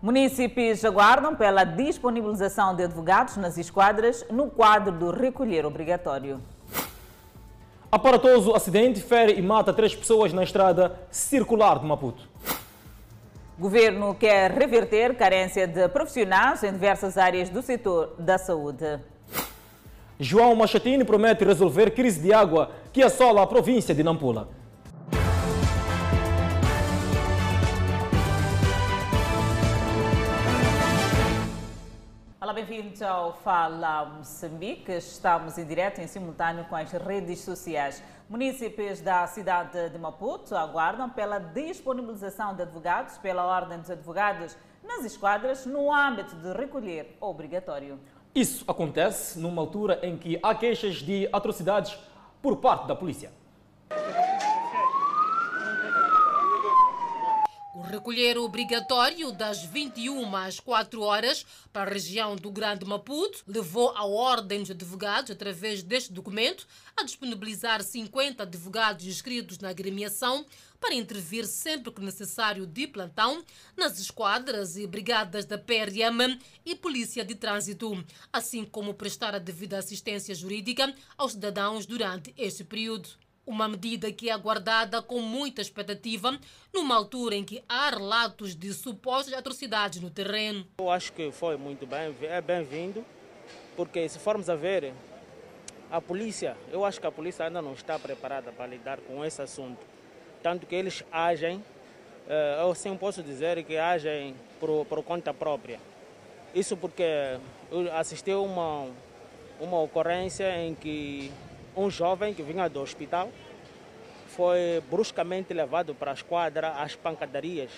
Munícipes aguardam pela disponibilização de advogados nas esquadras no quadro do recolher obrigatório. Aparatoso acidente fere e mata três pessoas na estrada circular de Maputo. Governo quer reverter carência de profissionais em diversas áreas do setor da saúde. João Machatini promete resolver crise de água que assola a província de Nampula. Olá, bem-vindos ao Fala Moçambique. Estamos em direto, em simultâneo com as redes sociais. Munícipes da cidade de Maputo aguardam pela disponibilização de advogados pela Ordem dos Advogados nas esquadras no âmbito de recolher obrigatório. Isso acontece numa altura em que há queixas de atrocidades por parte da polícia. Recolher obrigatório das 21 às 4 horas para a região do Grande Maputo levou a Ordem dos Advogados, através deste documento, a disponibilizar 50 advogados inscritos na agremiação para intervir sempre que necessário de plantão nas esquadras e brigadas da PRM e Polícia de Trânsito, assim como prestar a devida assistência jurídica aos cidadãos durante este período. Uma medida que é aguardada com muita expectativa, numa altura em que há relatos de supostas atrocidades no terreno. Eu acho que foi muito bem, é bem-vindo, porque se formos a ver, a polícia, eu acho que a polícia ainda não está preparada para lidar com esse assunto. Tanto que eles agem, eh, eu sim posso dizer que agem por, por conta própria. Isso porque eu assisti uma, uma ocorrência em que um jovem que vinha do hospital foi bruscamente levado para a esquadra às pancadarias.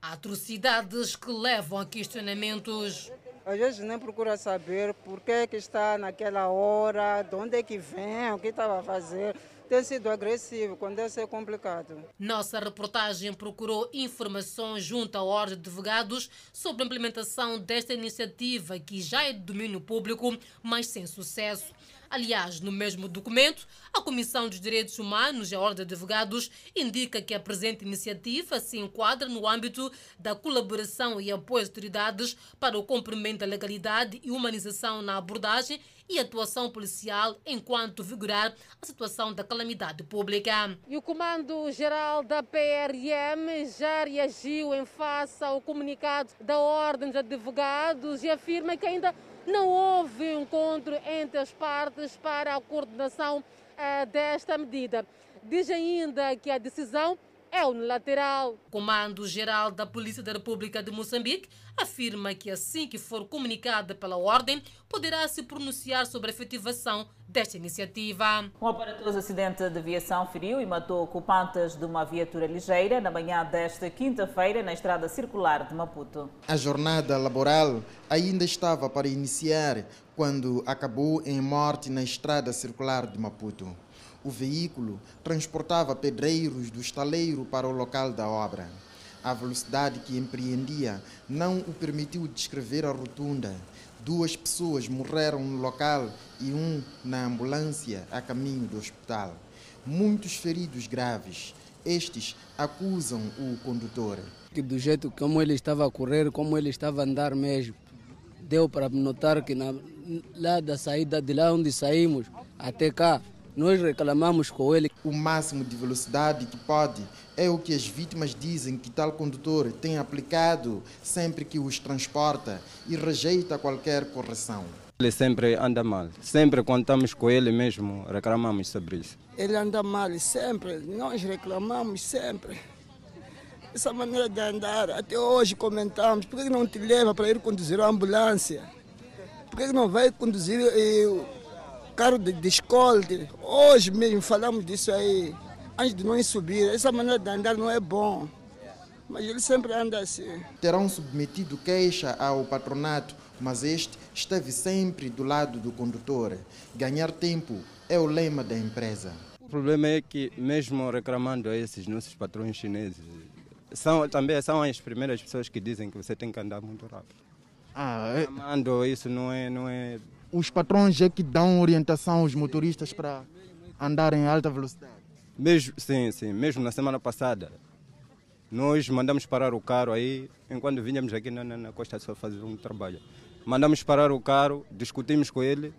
Atrocidades que levam a questionamentos. Às vezes nem procura saber por que, que está naquela hora, de onde é que vem, o que estava a fazer. Tem sido agressivo, quando deve ser complicado. Nossa reportagem procurou informações junto à Ordem de Advogados sobre a implementação desta iniciativa que já é de domínio público, mas sem sucesso. Aliás, no mesmo documento, a Comissão dos Direitos Humanos e a Ordem de Advogados indica que a presente iniciativa se enquadra no âmbito da colaboração e apoio às autoridades para o cumprimento da legalidade e humanização na abordagem e atuação policial enquanto vigorar a situação da calamidade pública. E o Comando-Geral da PRM já reagiu em face ao comunicado da Ordem dos Advogados e afirma que ainda não houve encontro entre as partes para a coordenação uh, desta medida. Diz ainda que a decisão é unilateral. O Comando-Geral da Polícia da República de Moçambique afirma que assim que for comunicada pela Ordem, poderá se pronunciar sobre a efetivação desta iniciativa. Um aparatoso acidente de aviação feriu e matou ocupantes de uma viatura ligeira na manhã desta quinta-feira na estrada circular de Maputo. A jornada laboral ainda estava para iniciar quando acabou em morte na estrada circular de Maputo. O veículo transportava pedreiros do estaleiro para o local da obra. A velocidade que empreendia não o permitiu descrever a rotunda. Duas pessoas morreram no local e um na ambulância a caminho do hospital. Muitos feridos graves. Estes acusam o condutor. Do jeito como ele estava a correr, como ele estava a andar mesmo, deu para notar que na, lá da saída de lá onde saímos até cá, nós reclamamos com ele. O máximo de velocidade que pode é o que as vítimas dizem que tal condutor tem aplicado sempre que os transporta e rejeita qualquer correção. Ele sempre anda mal. Sempre quando estamos com ele mesmo, reclamamos sobre isso. Ele anda mal sempre, nós reclamamos sempre. Essa maneira de andar, até hoje comentamos, por que não te leva para ir conduzir a ambulância? Por que não vai conduzir eh, carro de, de escola. Hoje mesmo falamos disso aí, antes de nós subir. Essa maneira de andar não é bom. Mas ele sempre anda assim. Terão submetido queixa ao patronato, mas este esteve sempre do lado do condutor. Ganhar tempo é o lema da empresa. O problema é que, mesmo reclamando a esses nossos patrões chineses, são, também são as primeiras pessoas que dizem que você tem que andar muito rápido. Ah, é... Reclamando isso não é, não é os patrões é que dão orientação aos motoristas para andarem em alta velocidade? Mesmo, sim, sim. Mesmo na semana passada, Nós mandamos parar o carro aí, enquanto vinhamos aqui na, na Costa só fazer um trabalho. Mandamos parar o carro, discutimos com ele,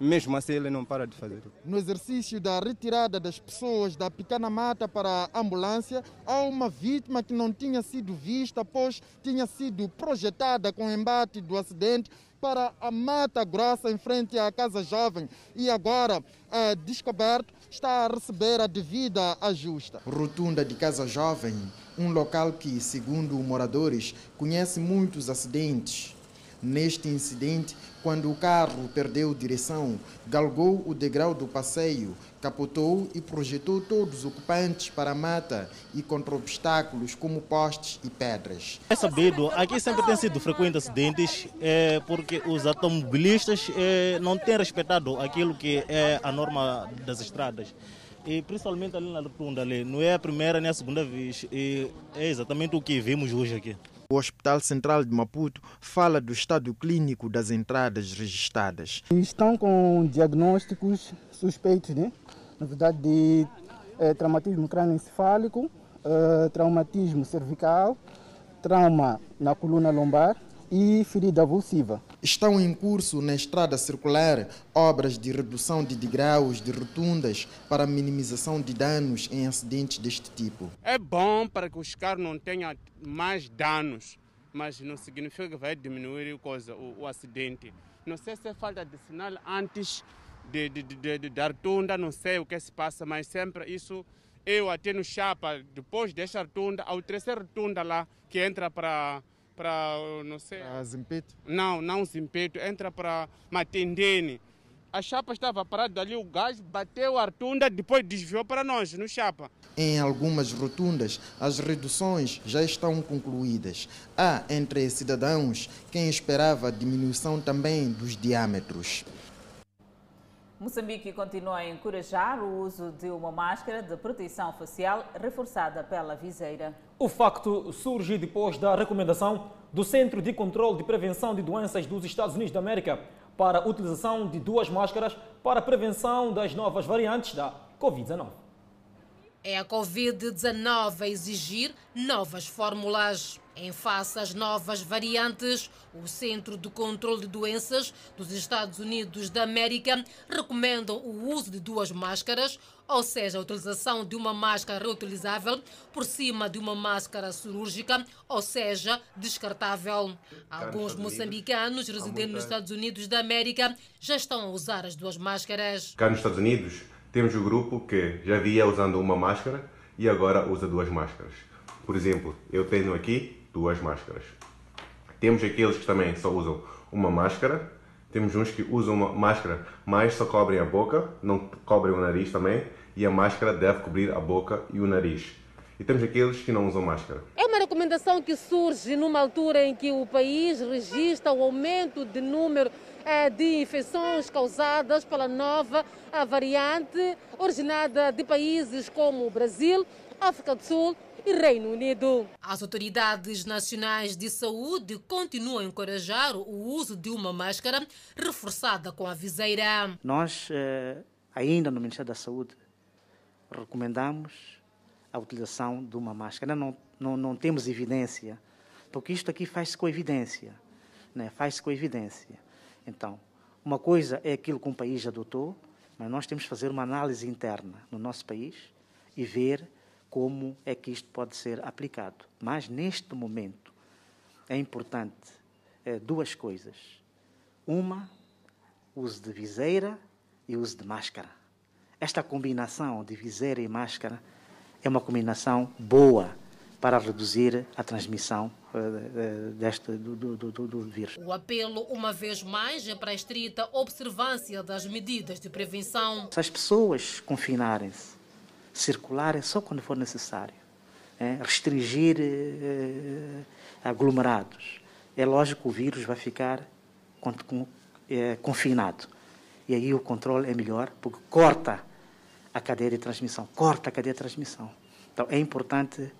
mesmo assim ele não para de fazer. No exercício da retirada das pessoas da pequena mata para a ambulância, há uma vítima que não tinha sido vista, pois tinha sido projetada com o embate do acidente para a mata grossa em frente à Casa Jovem e agora é, descoberto está a receber a devida ajuda. Rotunda de Casa Jovem, um local que, segundo moradores, conhece muitos acidentes. Neste incidente, quando o carro perdeu direção, galgou o degrau do passeio, capotou e projetou todos os ocupantes para a mata e contra obstáculos como postes e pedras. É sabido, aqui sempre tem sido frequentes acidentes é, porque os automobilistas é, não têm respeitado aquilo que é a norma das estradas. E principalmente ali na rotunda, ali, não é a primeira nem a segunda vez. E é exatamente o que vimos hoje aqui. O Hospital Central de Maputo fala do estado clínico das entradas registradas. Estão com diagnósticos suspeitos, né? na verdade, de é, traumatismo crânioencefálico, é, traumatismo cervical, trauma na coluna lombar e ferida avulsiva. Estão em curso na estrada circular obras de redução de degraus de rotundas para minimização de danos em acidentes deste tipo. É bom para que os carros não tenham mais danos, mas não significa que vai diminuir coisa, o, o acidente. Não sei se é falta de sinal antes de, de, de, de, da rotunda, não sei o que se passa, mas sempre isso eu até no chapa, depois desta rotunda, ao terceira rotunda lá, que entra para para, não sei... Para Zimpeto? Não, não Zimpeto, entra para Matendene. A chapa estava parada ali, o gás bateu a rotunda, depois desviou para nós, no chapa. Em algumas rotundas, as reduções já estão concluídas. Há entre cidadãos quem esperava a diminuição também dos diâmetros. Moçambique continua a encorajar o uso de uma máscara de proteção facial reforçada pela viseira. O facto surge depois da recomendação do Centro de Controlo de Prevenção de Doenças dos Estados Unidos da América para a utilização de duas máscaras para a prevenção das novas variantes da Covid-19. É a Covid-19 a exigir novas fórmulas. Em face às novas variantes, o Centro de Controlo de Doenças dos Estados Unidos da América recomenda o uso de duas máscaras, ou seja, a utilização de uma máscara reutilizável por cima de uma máscara cirúrgica, ou seja, descartável. Alguns moçambicanos residentes nos Estados Unidos da América já estão a usar as duas máscaras. Cá nos Estados Unidos, temos o grupo que já via usando uma máscara e agora usa duas máscaras. Por exemplo, eu tenho aqui duas máscaras. Temos aqueles que também só usam uma máscara, temos uns que usam uma máscara, mas só cobrem a boca, não cobrem o nariz também, e a máscara deve cobrir a boca e o nariz. E temos aqueles que não usam máscara. É uma recomendação que surge numa altura em que o país registra o aumento de número de infecções causadas pela nova variante originada de países como o Brasil, África do Sul e Reino Unido. As autoridades nacionais de saúde continuam a encorajar o uso de uma máscara reforçada com a viseira. Nós, eh, ainda no Ministério da Saúde, recomendamos a utilização de uma máscara. Não, não, não temos evidência, porque isto aqui faz-se com evidência. Né? Faz-se com evidência. Então, uma coisa é aquilo que um país adotou, mas nós temos que fazer uma análise interna no nosso país e ver como é que isto pode ser aplicado. Mas, neste momento, é importante é, duas coisas. Uma, uso de viseira e uso de máscara. Esta combinação de viseira e máscara é uma combinação boa para reduzir a transmissão uh, deste, do, do, do, do, vírus. O apelo, uma vez mais, é para a estrita observância das medidas de prevenção. Se as pessoas confinarem-se circular é só quando for necessário. É, restringir é, aglomerados. É lógico que o vírus vai ficar confinado. E aí o controle é melhor, porque corta a cadeia de transmissão. Corta a cadeia de transmissão. Então é importante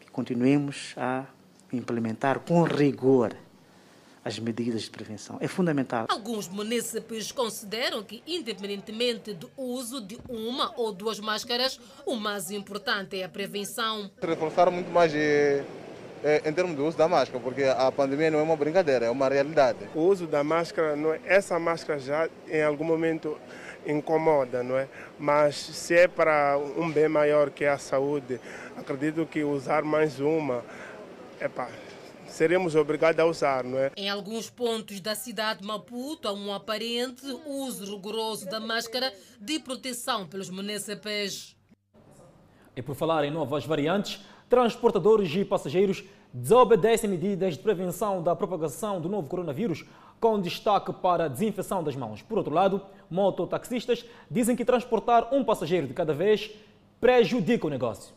que continuemos a implementar com rigor as medidas de prevenção. É fundamental. Alguns municípios consideram que, independentemente do uso de uma ou duas máscaras, o mais importante é a prevenção. Reforçar muito mais eh, eh, em termos do uso da máscara, porque a pandemia não é uma brincadeira, é uma realidade. O uso da máscara, não é, essa máscara já em algum momento incomoda, não é? Mas se é para um bem maior que é a saúde, acredito que usar mais uma, epa, seremos obrigados a usar, não é? Em alguns pontos da cidade de Maputo há um aparente uso rigoroso da máscara de proteção pelos municípios. E por falar em novas variantes, transportadores e passageiros desobedecem medidas de prevenção da propagação do novo coronavírus, com destaque para a desinfecção das mãos. Por outro lado, mototaxistas dizem que transportar um passageiro de cada vez prejudica o negócio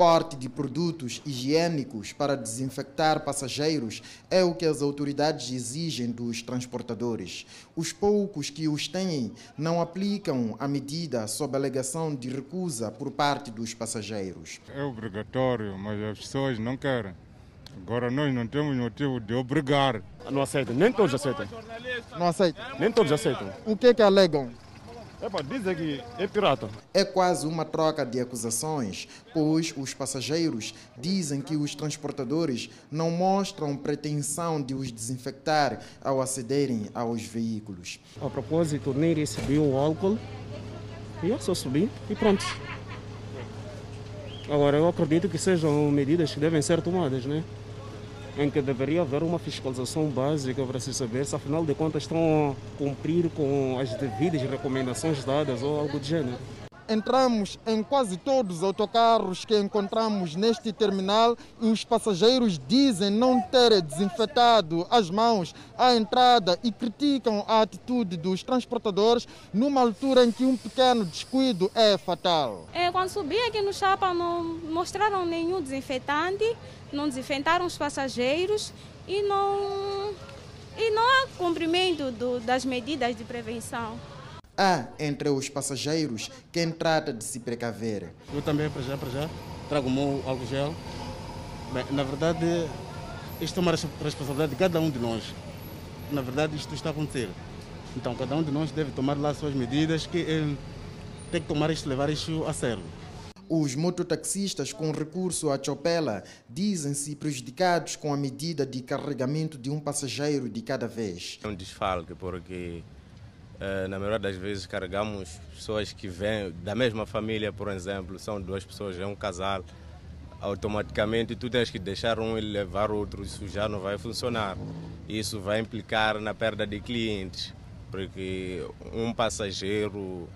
porte de produtos higiênicos para desinfectar passageiros é o que as autoridades exigem dos transportadores. Os poucos que os têm não aplicam a medida sob alegação de recusa por parte dos passageiros. É obrigatório, mas as pessoas não querem. Agora nós não temos motivo de obrigar. Não aceitam, nem todos aceitam. Não aceitam? Nem todos aceitam. O que é que alegam? É para dizer que é pirata. É quase uma troca de acusações, pois os passageiros dizem que os transportadores não mostram pretensão de os desinfectar ao acederem aos veículos. A propósito, nem recebi o álcool e eu só subi e pronto. Agora, eu acredito que sejam medidas que devem ser tomadas, né? Em que deveria haver uma fiscalização básica para se saber se afinal de contas estão a cumprir com as devidas recomendações dadas ou algo do gênero. Entramos em quase todos os autocarros que encontramos neste terminal e os passageiros dizem não ter desinfetado as mãos à entrada e criticam a atitude dos transportadores numa altura em que um pequeno descuido é fatal. É, quando subi aqui no Chapa não mostraram nenhum desinfetante não desinfetaram os passageiros e não, e não há cumprimento do, das medidas de prevenção. Há entre os passageiros quem trata de se precaver. Eu também, para já, para já, trago o meu álcool gel. Bem, na verdade, isto é uma responsabilidade de cada um de nós. Na verdade, isto está a acontecer. Então, cada um de nós deve tomar lá suas medidas, que eh, tem que tomar isto, levar isto a sério. Os mototaxistas com recurso à chopela dizem-se prejudicados com a medida de carregamento de um passageiro de cada vez. É um desfalque porque na maioria das vezes carregamos pessoas que vêm da mesma família, por exemplo, são duas pessoas, é um casal, automaticamente tu tens que deixar um e levar outro, isso já não vai funcionar. Isso vai implicar na perda de clientes, porque um passageiro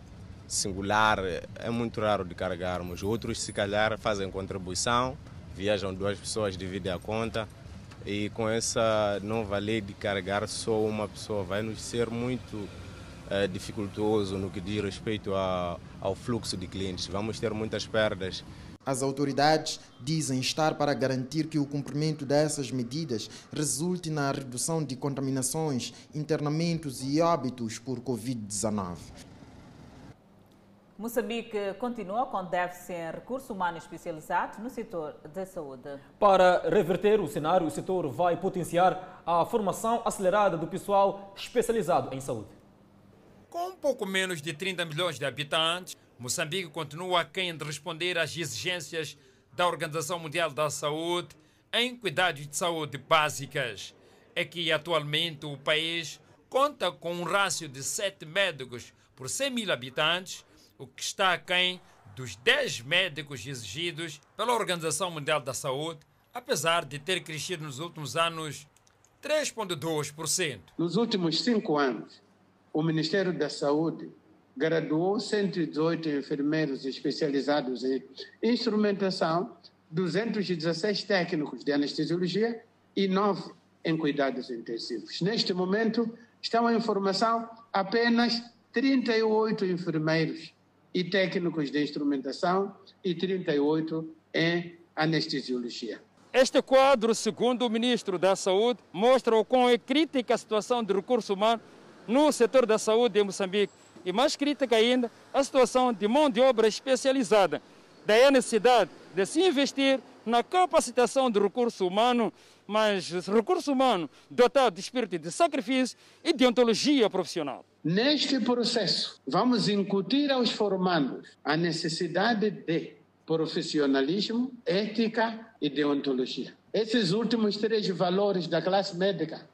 singular é muito raro de carregarmos. Outros, se calhar, fazem contribuição, viajam duas pessoas, dividem a conta. E com essa nova lei de carregar só uma pessoa vai nos ser muito é, dificultoso no que diz respeito a, ao fluxo de clientes. Vamos ter muitas perdas. As autoridades dizem estar para garantir que o cumprimento dessas medidas resulte na redução de contaminações, internamentos e óbitos por Covid-19. Moçambique continua com déficit em recurso humano especializado no setor da saúde. Para reverter o cenário, o setor vai potenciar a formação acelerada do pessoal especializado em saúde. Com pouco menos de 30 milhões de habitantes, Moçambique continua aquém de responder às exigências da Organização Mundial da Saúde em cuidados de saúde básicas. É que atualmente o país conta com um rácio de 7 médicos por 100 mil habitantes o que está aquém dos 10 médicos exigidos pela Organização Mundial da Saúde, apesar de ter crescido nos últimos anos 3,2%. Nos últimos cinco anos, o Ministério da Saúde graduou 118 enfermeiros especializados em instrumentação, 216 técnicos de anestesiologia e 9 em cuidados intensivos. Neste momento, estão em formação apenas 38 enfermeiros e técnicos de instrumentação e 38 em anestesiologia. Este quadro, segundo o ministro da Saúde, mostra o quão é crítica a situação de recurso humano no setor da saúde em Moçambique. E mais crítica ainda, a situação de mão de obra especializada. Daí a necessidade de se investir na capacitação de recurso humano, mas recurso humano dotado de espírito de sacrifício e de ontologia profissional. Neste processo, vamos incutir aos formandos a necessidade de profissionalismo, ética e deontologia. Esses últimos três valores da classe médica,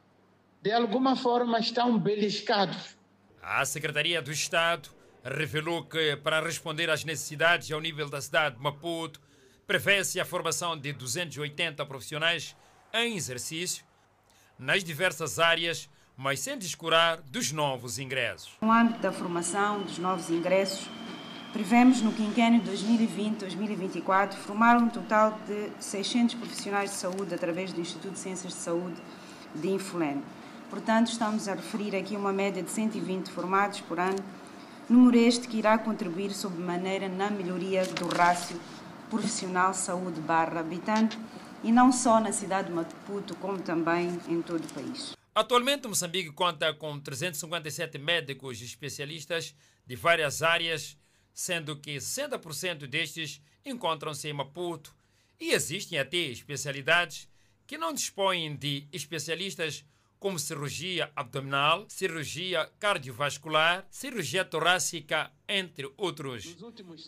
de alguma forma, estão beliscados. A Secretaria do Estado revelou que, para responder às necessidades ao nível da cidade de Maputo, prevê-se a formação de 280 profissionais em exercício nas diversas áreas, mas sem descurar dos novos ingressos. No âmbito da formação dos novos ingressos, prevemos no quinquênio 2020-2024 formar um total de 600 profissionais de saúde através do Instituto de Ciências de Saúde de Infolene. Portanto, estamos a referir aqui uma média de 120 formados por ano, número este que irá contribuir sobremaneira na melhoria do rácio profissional saúde barra habitante e não só na cidade de Maputo, como também em todo o país. Atualmente, Moçambique conta com 357 médicos especialistas de várias áreas, sendo que 60% destes encontram-se em Maputo e existem até especialidades que não dispõem de especialistas como cirurgia abdominal, cirurgia cardiovascular, cirurgia torácica, entre outros.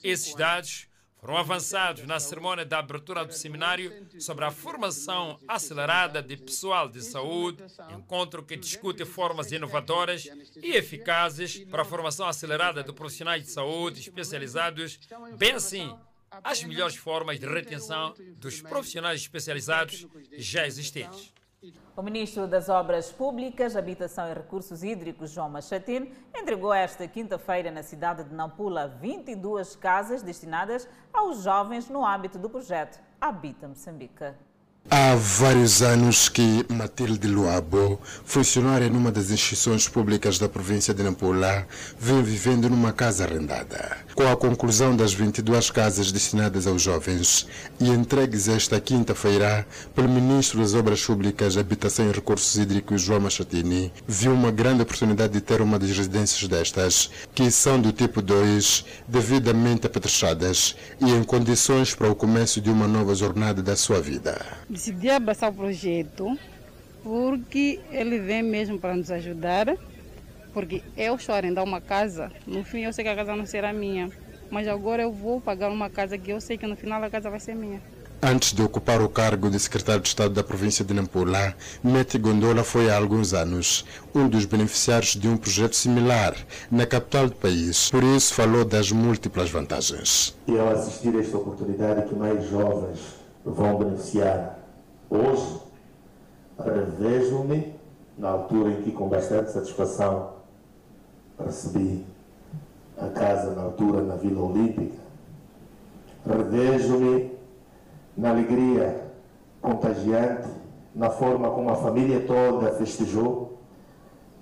Esses dados foram avançados na cerimônia da abertura do seminário sobre a formação acelerada de pessoal de saúde, encontro que discute formas inovadoras e eficazes para a formação acelerada de profissionais de saúde especializados, bem assim as melhores formas de retenção dos profissionais especializados já existentes. O ministro das Obras Públicas, Habitação e Recursos Hídricos, João Machatine, entregou esta quinta-feira na cidade de Nampula 22 casas destinadas aos jovens no âmbito do projeto Habita Moçambique. Há vários anos que Matilde Luabo, funcionária numa das instituições públicas da província de Nampula, vem vivendo numa casa arrendada. Com a conclusão das 22 casas destinadas aos jovens e entregues esta quinta-feira pelo Ministro das Obras Públicas, Habitação e Recursos Hídricos, João Machatini, viu uma grande oportunidade de ter uma das residências destas, que são do tipo 2, devidamente apetrechadas e em condições para o começo de uma nova jornada da sua vida decidi abraçar o projeto porque ele vem mesmo para nos ajudar. Porque eu estou a arrendar uma casa, no fim eu sei que a casa não será minha, mas agora eu vou pagar uma casa que eu sei que no final a casa vai ser minha. Antes de ocupar o cargo de secretário de Estado da província de Nampula, Meti Gondola foi há alguns anos um dos beneficiários de um projeto similar na capital do país. Por isso falou das múltiplas vantagens. E ao assistir a esta oportunidade que mais jovens vão beneficiar Hoje, revejo-me na altura em que, com bastante satisfação, recebi a casa na altura na Vila Olímpica. Revejo-me na alegria contagiante, na forma como a família toda festejou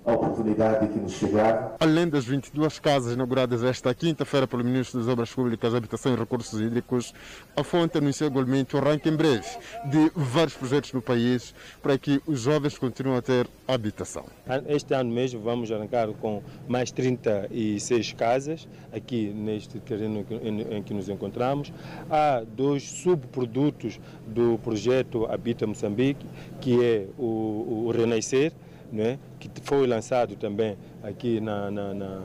a oportunidade que nos chegar. Além das 22 casas inauguradas esta quinta-feira pelo Ministro das Obras Públicas, Habitação e Recursos Hídricos, a fonte anunciou igualmente o arranque em breve de vários projetos no país para que os jovens continuem a ter habitação. Este ano mesmo vamos arrancar com mais 36 casas aqui neste terreno em que nos encontramos. Há dois subprodutos do projeto Habita Moçambique, que é o, o Renascer, né, que foi lançado também aqui na, na, na,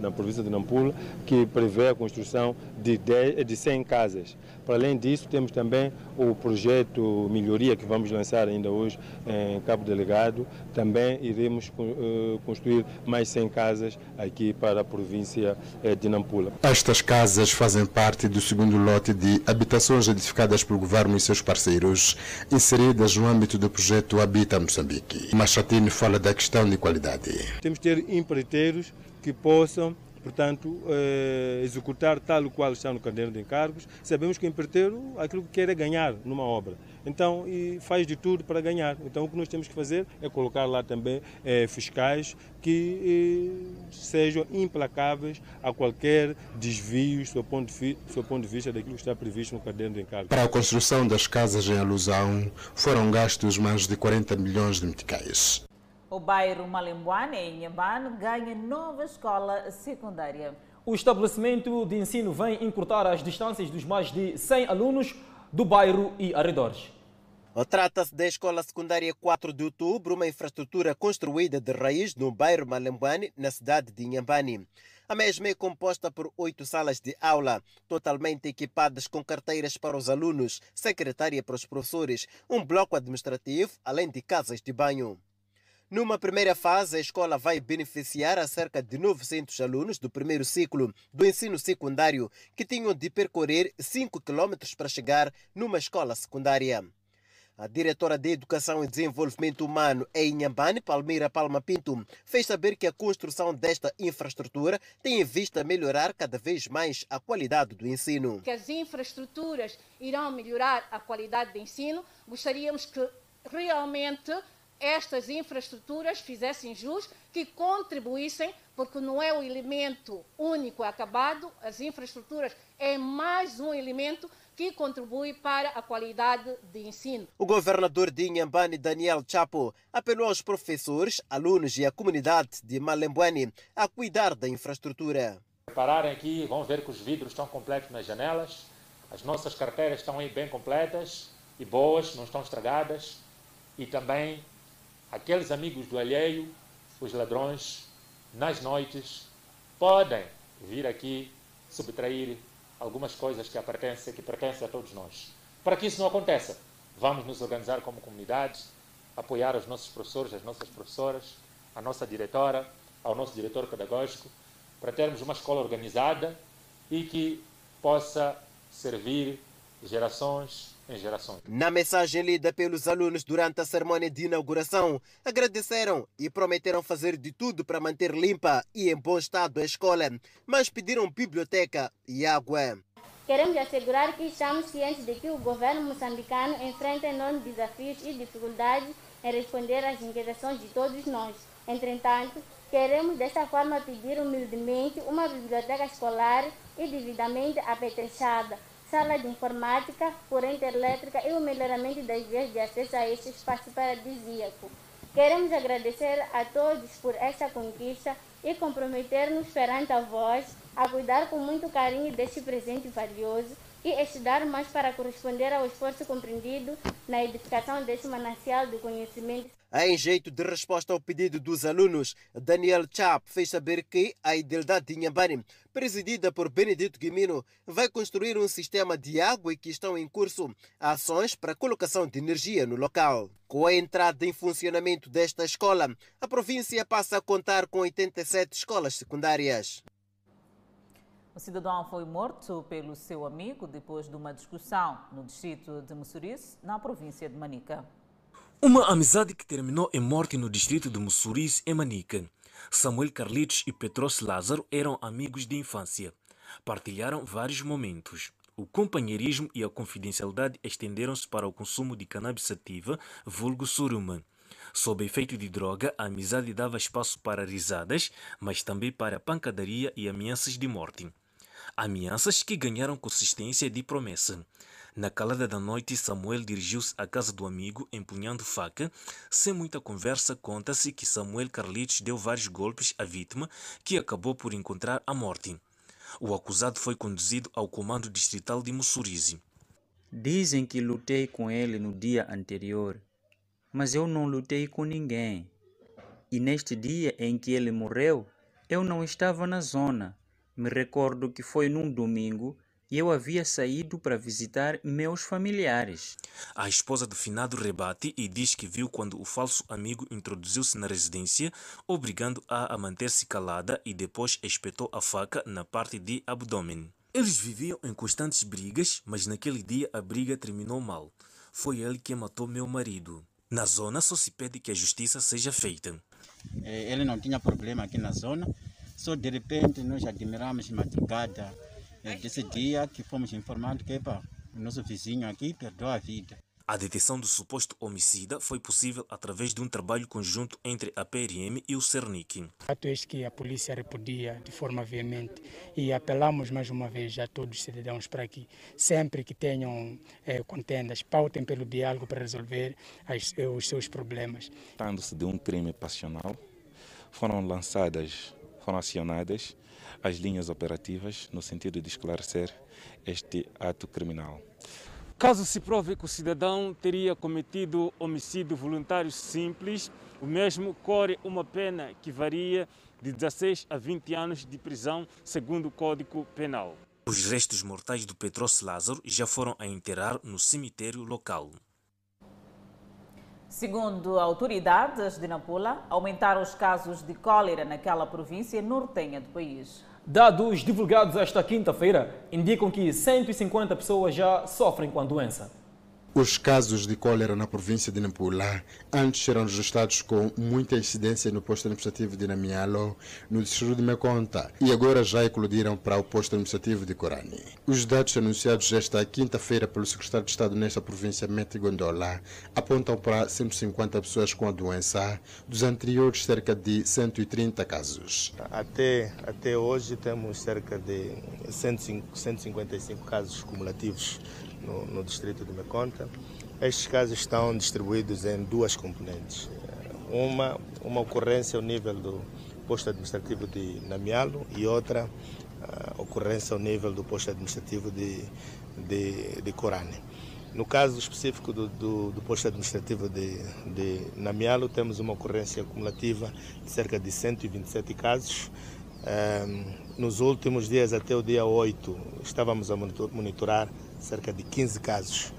na, província de Nampula, que prevê a construção de, 10, de 100 casas. Para além disso, temos também o projeto Melhoria, que vamos lançar ainda hoje em Cabo Delegado. Também iremos uh, construir mais 100 casas aqui para a província uh, de Nampula. Estas casas fazem parte do segundo lote de habitações edificadas pelo governo e seus parceiros, inseridas no âmbito do projeto Habita Moçambique. Machatini fala da questão de qualidade. Temos que ter empreiteiros que possam portanto, eh, executar tal o qual está no caderno de encargos. Sabemos que o empreiteiro aquilo que quer é ganhar numa obra. Então, e faz de tudo para ganhar. Então, o que nós temos que fazer é colocar lá também eh, fiscais que eh, sejam implacáveis a qualquer desvio do ponto, de, do ponto de vista daquilo que está previsto no caderno de encargos. Para a construção das casas em alusão, foram gastos mais de 40 milhões de meticais. O bairro Malembuane, em Inhambane, ganha nova escola secundária. O estabelecimento de ensino vem encurtar as distâncias dos mais de 100 alunos do bairro e arredores. Trata-se da Escola Secundária 4 de Outubro, uma infraestrutura construída de raiz no bairro Malembani, na cidade de Inhambane. A mesma é composta por oito salas de aula, totalmente equipadas com carteiras para os alunos, secretária para os professores, um bloco administrativo, além de casas de banho. Numa primeira fase, a escola vai beneficiar a cerca de 900 alunos do primeiro ciclo do ensino secundário, que tinham de percorrer 5 quilômetros para chegar numa escola secundária. A diretora de Educação e Desenvolvimento Humano em Inhambane, Palmeira Palma Pinto, fez saber que a construção desta infraestrutura tem em vista melhorar cada vez mais a qualidade do ensino. Que as infraestruturas irão melhorar a qualidade do ensino, gostaríamos que realmente estas infraestruturas fizessem jus, que contribuíssem, porque não é o elemento único acabado, as infraestruturas é mais um elemento que contribui para a qualidade de ensino. O governador de Inhambane, Daniel Chapo, apelou aos professores, alunos e à comunidade de Malembuane a cuidar da infraestrutura. Pararem aqui, vão ver que os vidros estão completos nas janelas, as nossas carteiras estão aí bem completas e boas, não estão estragadas, e também aqueles amigos do alheio, os ladrões, nas noites, podem vir aqui subtrair algumas coisas que pertencem, que pertencem a todos nós. Para que isso não aconteça, vamos nos organizar como comunidade, apoiar os nossos professores, as nossas professoras, a nossa diretora, ao nosso diretor pedagógico, para termos uma escola organizada e que possa servir gerações em gerações. Na mensagem lida pelos alunos durante a cerimônia de inauguração, agradeceram e prometeram fazer de tudo para manter limpa e em bom estado a escola, mas pediram biblioteca e água. Queremos assegurar que estamos cientes de que o governo moçambicano enfrenta enormes desafios e dificuldades em responder às inquietações de todos nós. Entretanto, queremos desta forma pedir humildemente uma biblioteca escolar e devidamente apetrechada, sala de informática, corrente elétrica e o melhoramento das vias de acesso a este espaço paradisíaco. Queremos agradecer a todos por esta conquista e comprometer-nos perante a vós a cuidar com muito carinho deste presente valioso e estudar mais para corresponder ao esforço compreendido na edificação deste manancial de conhecimento. Em jeito de resposta ao pedido dos alunos, Daniel Chap fez saber que a Idelda de Inhambane, presidida por Benedito Guimino, vai construir um sistema de água e que estão em curso ações para colocação de energia no local. Com a entrada em funcionamento desta escola, a província passa a contar com 87 escolas secundárias. O cidadão foi morto pelo seu amigo depois de uma discussão no distrito de Mussurice, na província de Manica. Uma amizade que terminou em morte no distrito de Mussurice, em Manica. Samuel Carlitos e Petros Lázaro eram amigos de infância. Partilharam vários momentos. O companheirismo e a confidencialidade estenderam-se para o consumo de cannabis sativa, vulgo suruma. Sob efeito de droga, a amizade dava espaço para risadas, mas também para pancadaria e ameaças de morte. Ameaças que ganharam consistência de promessa. Na calada da noite, Samuel dirigiu-se à casa do amigo, empunhando faca. Sem muita conversa, conta-se que Samuel Carlitos deu vários golpes à vítima, que acabou por encontrar a morte. O acusado foi conduzido ao comando distrital de Mussurize. Dizem que lutei com ele no dia anterior, mas eu não lutei com ninguém. E neste dia em que ele morreu, eu não estava na zona. Me recordo que foi num domingo eu havia saído para visitar meus familiares. A esposa do finado rebate e diz que viu quando o falso amigo introduziu-se na residência, obrigando-a a manter-se calada e depois espetou a faca na parte de abdômen. Eles viviam em constantes brigas, mas naquele dia a briga terminou mal. Foi ele que matou meu marido. Na zona só se pede que a justiça seja feita. Ele não tinha problema aqui na zona, só de repente nós admiramos madrugada desse dia que fomos informados que epa, o nosso vizinho aqui perdeu a vida. A deteção do suposto homicida foi possível através de um trabalho conjunto entre a PRM e o Cernic. Fato é que a polícia repudia de forma veemente e apelamos mais uma vez a todos os cidadãos para que sempre que tenham eh, contendas pautem pelo diálogo para resolver as, os seus problemas. Tratando-se de um crime passional, foram lançadas, foram acionadas as linhas operativas no sentido de esclarecer este ato criminal. Caso se prove que o cidadão teria cometido homicídio voluntário simples, o mesmo corre uma pena que varia de 16 a 20 anos de prisão, segundo o Código Penal. Os restos mortais do Petros Lázaro já foram a enterrar no cemitério local. Segundo autoridades de Nampula, aumentaram os casos de cólera naquela província nortenha do país. Dados divulgados esta quinta-feira indicam que 150 pessoas já sofrem com a doença. Os casos de cólera na província de Nampula antes eram registrados com muita incidência no posto administrativo de Namialo, no distrito de Meconta, e agora já eclodiram para o posto administrativo de Corani. Os dados anunciados esta quinta-feira pelo secretário de Estado nesta província, Mete Gondola, apontam para 150 pessoas com a doença, dos anteriores cerca de 130 casos. Até, até hoje temos cerca de 155 casos cumulativos no, no distrito de Meconta. Estes casos estão distribuídos em duas componentes. Uma, uma ocorrência ao nível do posto administrativo de Namialo e outra uh, ocorrência ao nível do posto administrativo de, de, de Corane. No caso específico do, do, do posto administrativo de, de Namialo, temos uma ocorrência acumulativa de cerca de 127 casos. Um, nos últimos dias, até o dia 8, estávamos a monitorar cerca de 15 casos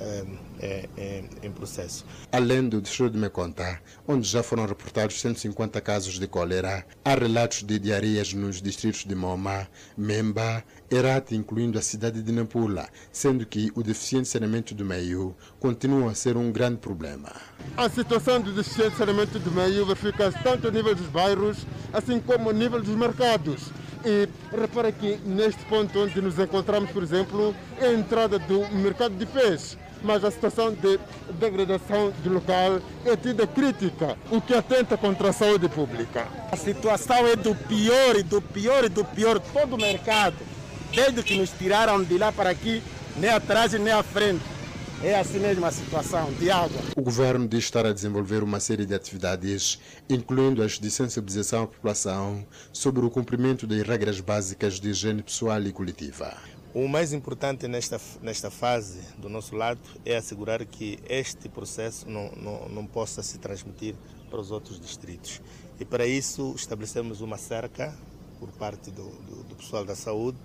é, é, é, em processo. Além do distrito de Meconta, onde já foram reportados 150 casos de cólera, há relatos de diarreias nos distritos de Moma, Memba, Herate, incluindo a cidade de Nampula, sendo que o deficiente saneamento do meio continua a ser um grande problema. A situação do deficiente saneamento do meio verifica-se tanto a nível dos bairros, assim como a nível dos mercados. E repara que neste ponto onde nos encontramos, por exemplo, é a entrada do mercado de peixe. Mas a situação de degradação do local é tida crítica, o que atenta contra a saúde pública. A situação é do pior e do pior e do pior todo o mercado. Desde que nos tiraram de lá para aqui, nem atrás nem à frente. É assim mesmo a situação de água. O governo diz estar a desenvolver uma série de atividades, incluindo as de sensibilização à população sobre o cumprimento das regras básicas de higiene pessoal e coletiva. O mais importante nesta, nesta fase, do nosso lado, é assegurar que este processo não, não, não possa se transmitir para os outros distritos. E para isso estabelecemos uma cerca por parte do, do, do pessoal da saúde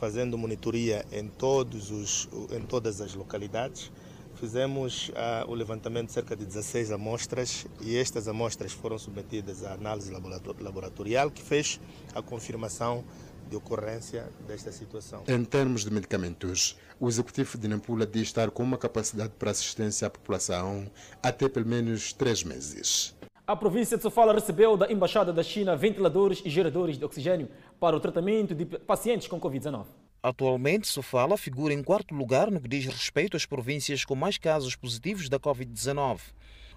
fazendo monitoria em, todos os, em todas as localidades. Fizemos uh, o levantamento de cerca de 16 amostras e estas amostras foram submetidas à análise laboratorial que fez a confirmação de ocorrência desta situação. Em termos de medicamentos, o executivo de Nampula diz estar com uma capacidade para assistência à população até pelo menos três meses. A província de Sofala recebeu da Embaixada da China ventiladores e geradores de oxigênio para o tratamento de pacientes com Covid-19. Atualmente, Sofala figura em quarto lugar no que diz respeito às províncias com mais casos positivos da Covid-19.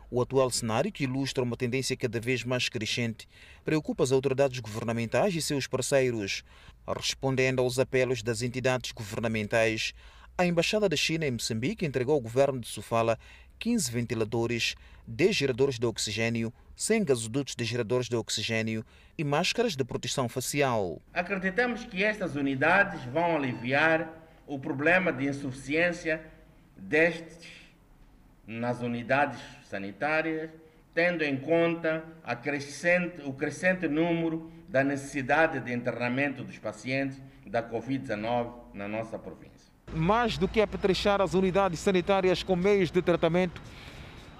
O atual cenário, que ilustra uma tendência cada vez mais crescente, preocupa as autoridades governamentais e seus parceiros. Respondendo aos apelos das entidades governamentais, a Embaixada da China em Moçambique entregou ao governo de Sofala 15 ventiladores, 10 geradores de oxigênio, 100 gasodutos de geradores de oxigênio e máscaras de proteção facial. Acreditamos que estas unidades vão aliviar o problema de insuficiência destes nas unidades sanitárias, tendo em conta crescente, o crescente número da necessidade de internamento dos pacientes da Covid-19 na nossa província. Mais do que apetrechar as unidades sanitárias com meios de tratamento,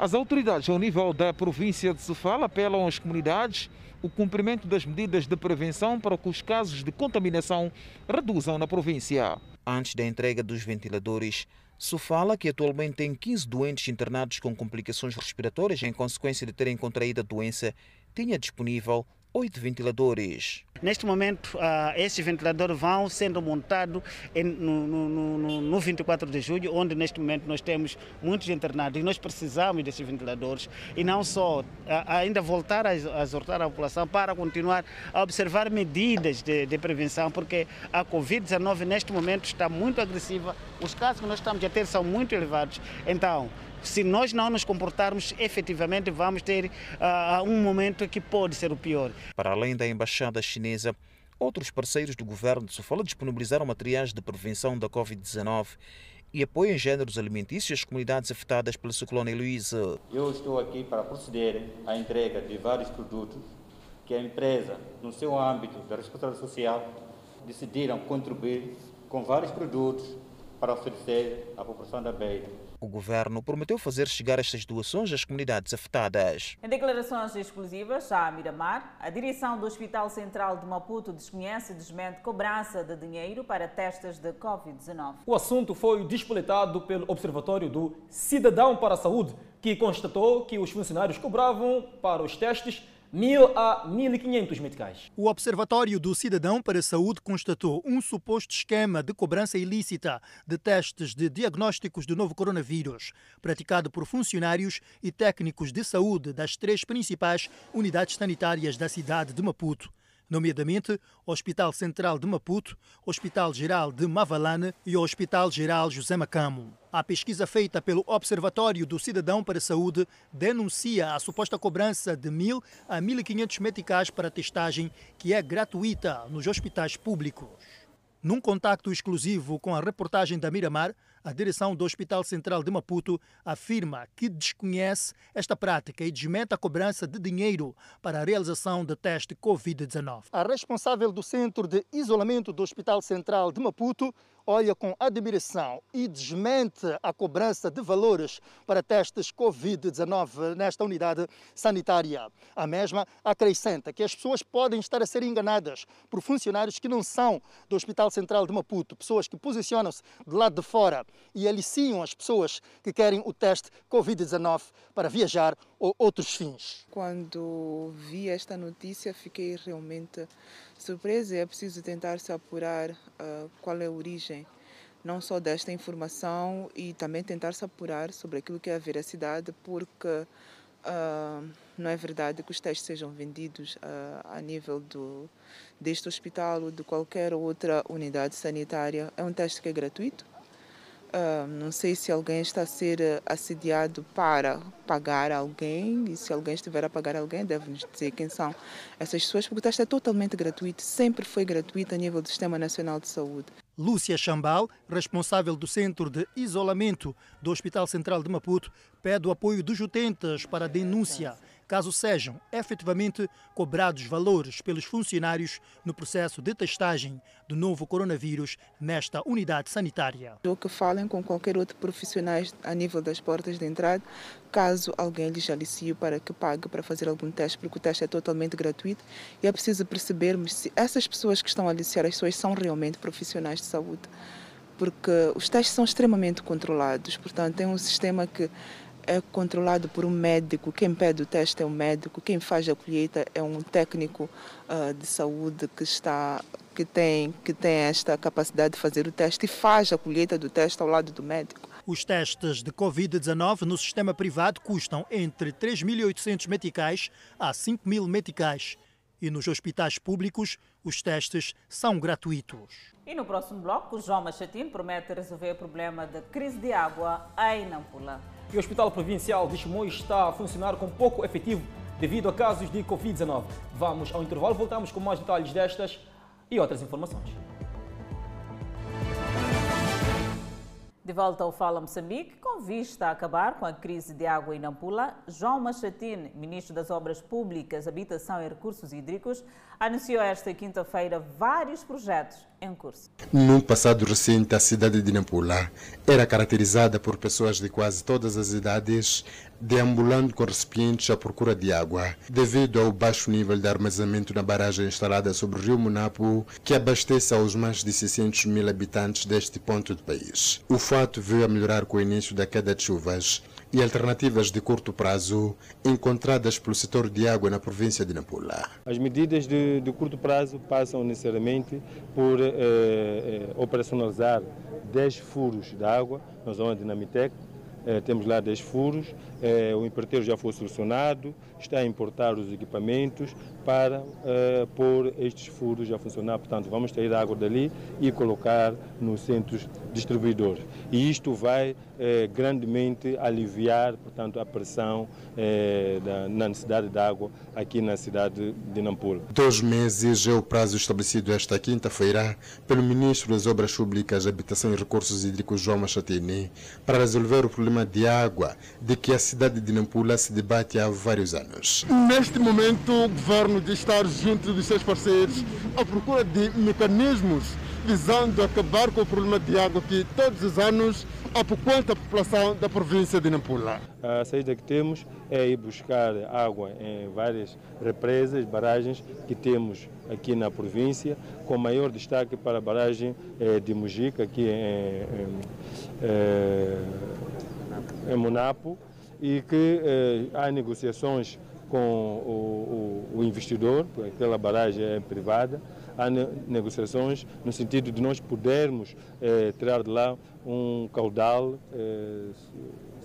as autoridades ao nível da província de Sofala apelam às comunidades o cumprimento das medidas de prevenção para que os casos de contaminação reduzam na província. Antes da entrega dos ventiladores, Sofala, que atualmente tem 15 doentes internados com complicações respiratórias em consequência de terem contraído a doença, tinha disponível oito ventiladores. Neste momento, uh, esses ventiladores vão sendo montados no, no, no, no, 24 de julho, onde neste momento nós temos muitos internados e nós precisamos desses ventiladores e não só, uh, ainda voltar a exortar a população para continuar a observar medidas de, de prevenção, porque a Covid-19 neste momento está muito agressiva, os casos que nós estamos a ter são muito elevados. Então, se nós não nos comportarmos efetivamente, vamos ter uh, um momento que pode ser o pior. Para além da embaixada chinesa, outros parceiros do governo de Sofala disponibilizaram materiais de prevenção da Covid-19 e apoio em géneros alimentícios às comunidades afetadas pelo ciclone Heloísa. Eu estou aqui para proceder à entrega de vários produtos que a empresa, no seu âmbito da responsabilidade social, decidiram contribuir com vários produtos para oferecer à população da Beira. O governo prometeu fazer chegar estas doações às comunidades afetadas. Em declarações exclusivas à Miramar, a direção do Hospital Central de Maputo desconhece e desmente cobrança de dinheiro para testes de Covid-19. O assunto foi despoletado pelo Observatório do Cidadão para a Saúde, que constatou que os funcionários cobravam para os testes 1.000 a 1.500 meticais. O Observatório do Cidadão para a Saúde constatou um suposto esquema de cobrança ilícita de testes de diagnósticos do novo coronavírus, praticado por funcionários e técnicos de saúde das três principais unidades sanitárias da cidade de Maputo nomeadamente o Hospital Central de Maputo, Hospital Geral de Mavalane e o Hospital Geral José Macamo. A pesquisa feita pelo Observatório do Cidadão para a Saúde denuncia a suposta cobrança de 1.000 a 1.500 meticais para testagem, que é gratuita nos hospitais públicos. Num contacto exclusivo com a reportagem da Miramar, a direção do Hospital Central de Maputo afirma que desconhece esta prática e desmente a cobrança de dinheiro para a realização de teste Covid-19. A responsável do Centro de Isolamento do Hospital Central de Maputo olha com admiração e desmente a cobrança de valores para testes Covid-19 nesta unidade sanitária. A mesma acrescenta que as pessoas podem estar a ser enganadas por funcionários que não são do Hospital Central de Maputo, pessoas que posicionam-se de lado de fora e aliciam as pessoas que querem o teste Covid-19 para viajar ou outros fins. Quando vi esta notícia, fiquei realmente surpresa. É preciso tentar se apurar uh, qual é a origem não só desta informação e também tentar se apurar sobre aquilo que é a veracidade, porque uh, não é verdade que os testes sejam vendidos uh, a nível do, deste hospital ou de qualquer outra unidade sanitária. É um teste que é gratuito, Uh, não sei se alguém está a ser assediado para pagar alguém e se alguém estiver a pagar alguém, deve-nos dizer quem são essas pessoas, porque o teste é totalmente gratuito, sempre foi gratuito a nível do Sistema Nacional de Saúde. Lúcia Chambal, responsável do Centro de Isolamento do Hospital Central de Maputo, pede o apoio dos utentes para a denúncia caso sejam efetivamente cobrados valores pelos funcionários no processo de testagem do novo coronavírus nesta unidade sanitária. Ou que falem com qualquer outro profissional a nível das portas de entrada, caso alguém lhes alicie para que pague para fazer algum teste, porque o teste é totalmente gratuito e é preciso percebermos se essas pessoas que estão a aliciar as pessoas são realmente profissionais de saúde porque os testes são extremamente controlados, portanto, tem um sistema que é controlado por um médico. Quem pede o teste é um médico, quem faz a colheita é um técnico uh, de saúde que está que tem que tem esta capacidade de fazer o teste e faz a colheita do teste ao lado do médico. Os testes de Covid-19 no sistema privado custam entre 3.800 meticais a 5.000 meticais. E nos hospitais públicos, os testes são gratuitos. E no próximo bloco, João Machatino promete resolver o problema da crise de água em Nampula. E o Hospital Provincial de Chimoio está a funcionar com pouco efetivo devido a casos de Covid-19. Vamos ao intervalo, voltamos com mais detalhes destas e outras informações. De volta ao Fala Moçambique, com vista a acabar com a crise de água em Nampula, João Machatine, ministro das Obras Públicas, Habitação e Recursos Hídricos, anunciou esta quinta-feira vários projetos em curso. No passado recente, a cidade de Nampula era caracterizada por pessoas de quase todas as idades deambulando com recipientes à procura de água, devido ao baixo nível de armazenamento na barragem instalada sobre o rio Munapo, que abastece aos mais de 600 mil habitantes deste ponto do país. O fato veio a melhorar com o início da queda de chuvas e alternativas de curto prazo encontradas pelo setor de água na província de Nampula. As medidas de, de curto prazo passam necessariamente por eh, eh, operacionalizar 10 furos de água na zona de Namitec, eh, temos lá 10 furos, eh, o empreiteiro já foi solucionado, está a importar os equipamentos, para uh, pôr estes furos a funcionar. Portanto, vamos ter água dali e colocar nos centros distribuidores. E isto vai eh, grandemente aliviar, portanto, a pressão eh, da, na necessidade de água aqui na cidade de Nampula. Dois meses é o prazo estabelecido esta quinta-feira pelo Ministro das Obras Públicas, Habitação e Recursos Hídricos, João Machatini, para resolver o problema de água de que a cidade de Nampula se debate há vários anos. Neste momento, o governo de estar junto dos seus parceiros à procura de mecanismos visando acabar com o problema de água que todos os anos apoquenta a população da província de Nampula. A saída que temos é ir buscar água em várias represas, barragens que temos aqui na província, com maior destaque para a barragem eh, de Mujica, aqui em, em, eh, em Monapo, e que eh, há negociações com o, o, o investidor, porque aquela barragem é privada, há negociações no sentido de nós podermos eh, tirar de lá um caudal eh,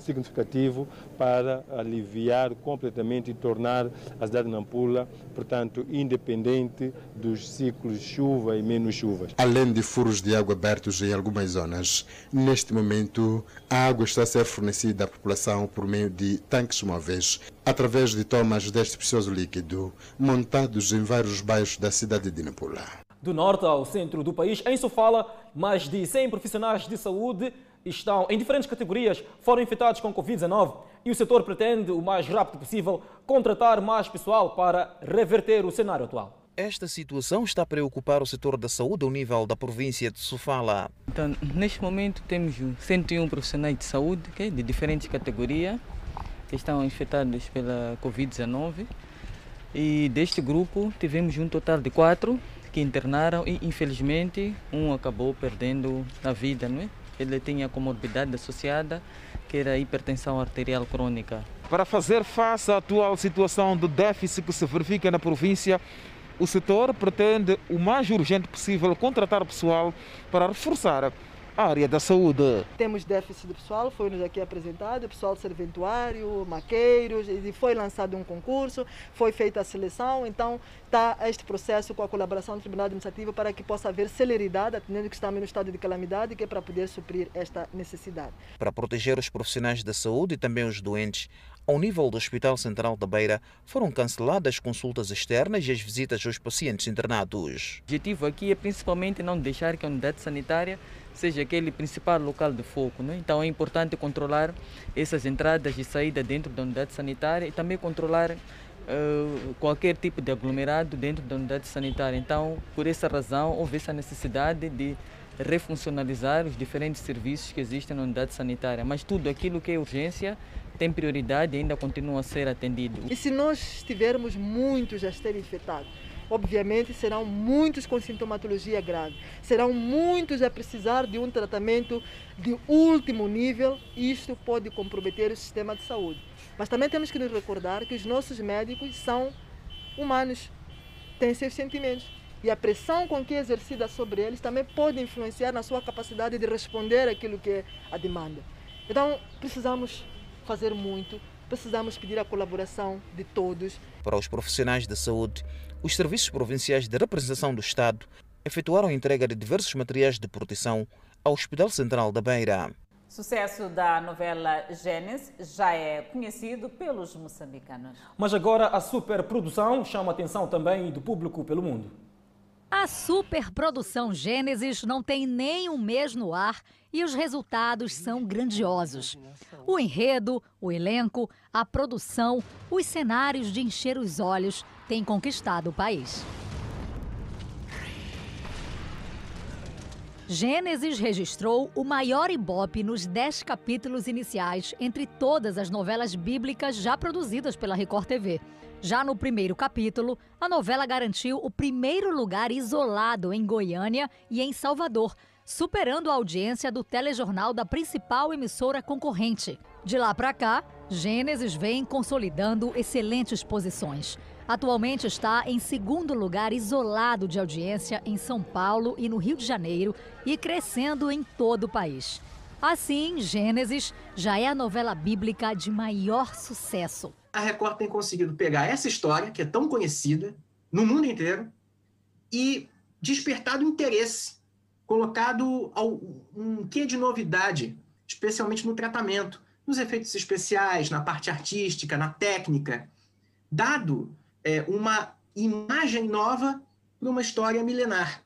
significativo para aliviar completamente e tornar a cidade de Nampula, portanto, independente dos ciclos chuva e menos chuvas. Além de furos de água abertos em algumas zonas, neste momento a água está a ser fornecida à população por meio de tanques móveis, através de tomas deste precioso líquido, montados em vários bairros da cidade de Nampula. Do norte ao centro do país, em Sofala, mais de 100 profissionais de saúde estão em diferentes categorias, foram infectados com Covid-19 e o setor pretende, o mais rápido possível, contratar mais pessoal para reverter o cenário atual. Esta situação está a preocupar o setor da saúde ao nível da província de Sofala. Então, neste momento temos 101 profissionais de saúde okay, de diferentes categorias que estão infectados pela Covid-19 e deste grupo tivemos um total de quatro que internaram e infelizmente um acabou perdendo a vida, não é? Ele tinha comorbidade associada, que era a hipertensão arterial crônica. Para fazer face à atual situação de déficit que se verifica na província, o setor pretende o mais urgente possível contratar pessoal para reforçar área da saúde. Temos déficit de pessoal, foi-nos aqui apresentado, pessoal serventuário, maqueiros, e foi lançado um concurso, foi feita a seleção, então está este processo com a colaboração do Tribunal Administrativo para que possa haver celeridade, atendendo que estamos no estado de calamidade, que é para poder suprir esta necessidade. Para proteger os profissionais da saúde e também os doentes, ao nível do Hospital Central da Beira, foram canceladas consultas externas e as visitas aos pacientes internados. O objetivo aqui é principalmente não deixar que a unidade sanitária seja aquele principal local de foco. Né? Então é importante controlar essas entradas e saídas dentro da unidade sanitária e também controlar uh, qualquer tipo de aglomerado dentro da unidade sanitária. Então, por essa razão, houve essa necessidade de refuncionalizar os diferentes serviços que existem na unidade sanitária. Mas tudo aquilo que é urgência tem prioridade e ainda continua a ser atendido. E se nós tivermos muitos a serem infectados, obviamente serão muitos com sintomatologia grave, serão muitos a precisar de um tratamento de último nível e isto pode comprometer o sistema de saúde. Mas também temos que nos recordar que os nossos médicos são humanos, têm seus sentimentos e a pressão com que é exercida sobre eles também pode influenciar na sua capacidade de responder aquilo que é a demanda. Então, precisamos fazer muito, precisamos pedir a colaboração de todos. Para os profissionais da saúde, os serviços provinciais de representação do Estado efetuaram a entrega de diversos materiais de proteção ao Hospital Central da Beira. Sucesso da novela Gênesis já é conhecido pelos moçambicanos. Mas agora a superprodução chama a atenção também do público pelo mundo. A superprodução Gênesis não tem nem um mês no ar e os resultados são grandiosos. O enredo, o elenco, a produção, os cenários de encher os olhos têm conquistado o país. Gênesis registrou o maior ibope nos dez capítulos iniciais entre todas as novelas bíblicas já produzidas pela Record TV. Já no primeiro capítulo, a novela garantiu o primeiro lugar isolado em Goiânia e em Salvador, superando a audiência do telejornal da principal emissora concorrente. De lá para cá, Gênesis vem consolidando excelentes posições. Atualmente está em segundo lugar isolado de audiência em São Paulo e no Rio de Janeiro e crescendo em todo o país. Assim, Gênesis já é a novela bíblica de maior sucesso. A Record tem conseguido pegar essa história, que é tão conhecida, no mundo inteiro e despertado interesse, colocado um quê de novidade, especialmente no tratamento, nos efeitos especiais, na parte artística, na técnica, dado é, uma imagem nova para uma história milenar.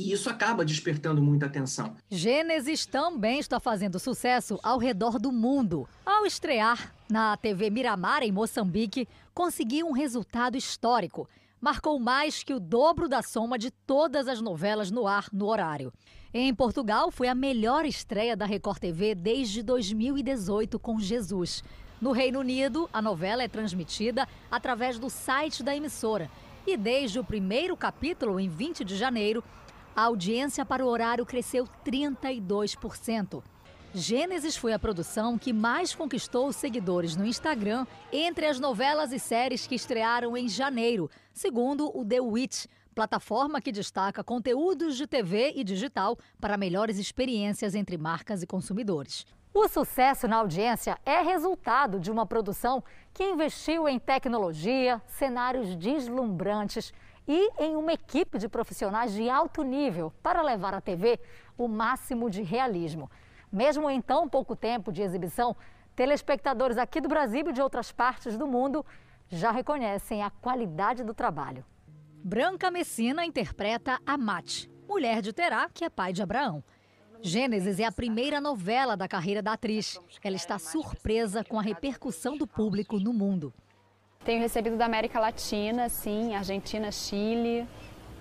E isso acaba despertando muita atenção. Gênesis também está fazendo sucesso ao redor do mundo. Ao estrear na TV Miramar, em Moçambique, conseguiu um resultado histórico. Marcou mais que o dobro da soma de todas as novelas no ar no horário. Em Portugal, foi a melhor estreia da Record TV desde 2018 com Jesus. No Reino Unido, a novela é transmitida através do site da emissora. E desde o primeiro capítulo, em 20 de janeiro, a audiência para o horário cresceu 32%. Gênesis foi a produção que mais conquistou seguidores no Instagram entre as novelas e séries que estrearam em janeiro, segundo o The Witch, plataforma que destaca conteúdos de TV e digital para melhores experiências entre marcas e consumidores. O sucesso na audiência é resultado de uma produção que investiu em tecnologia, cenários deslumbrantes e em uma equipe de profissionais de alto nível para levar à TV o máximo de realismo. Mesmo em tão pouco tempo de exibição, telespectadores aqui do Brasil e de outras partes do mundo já reconhecem a qualidade do trabalho. Branca Messina interpreta a Mate, mulher de Terá, que é pai de Abraão. Gênesis é a primeira novela da carreira da atriz. Ela está surpresa com a repercussão do público no mundo. Tenho recebido da América Latina, sim, Argentina, Chile.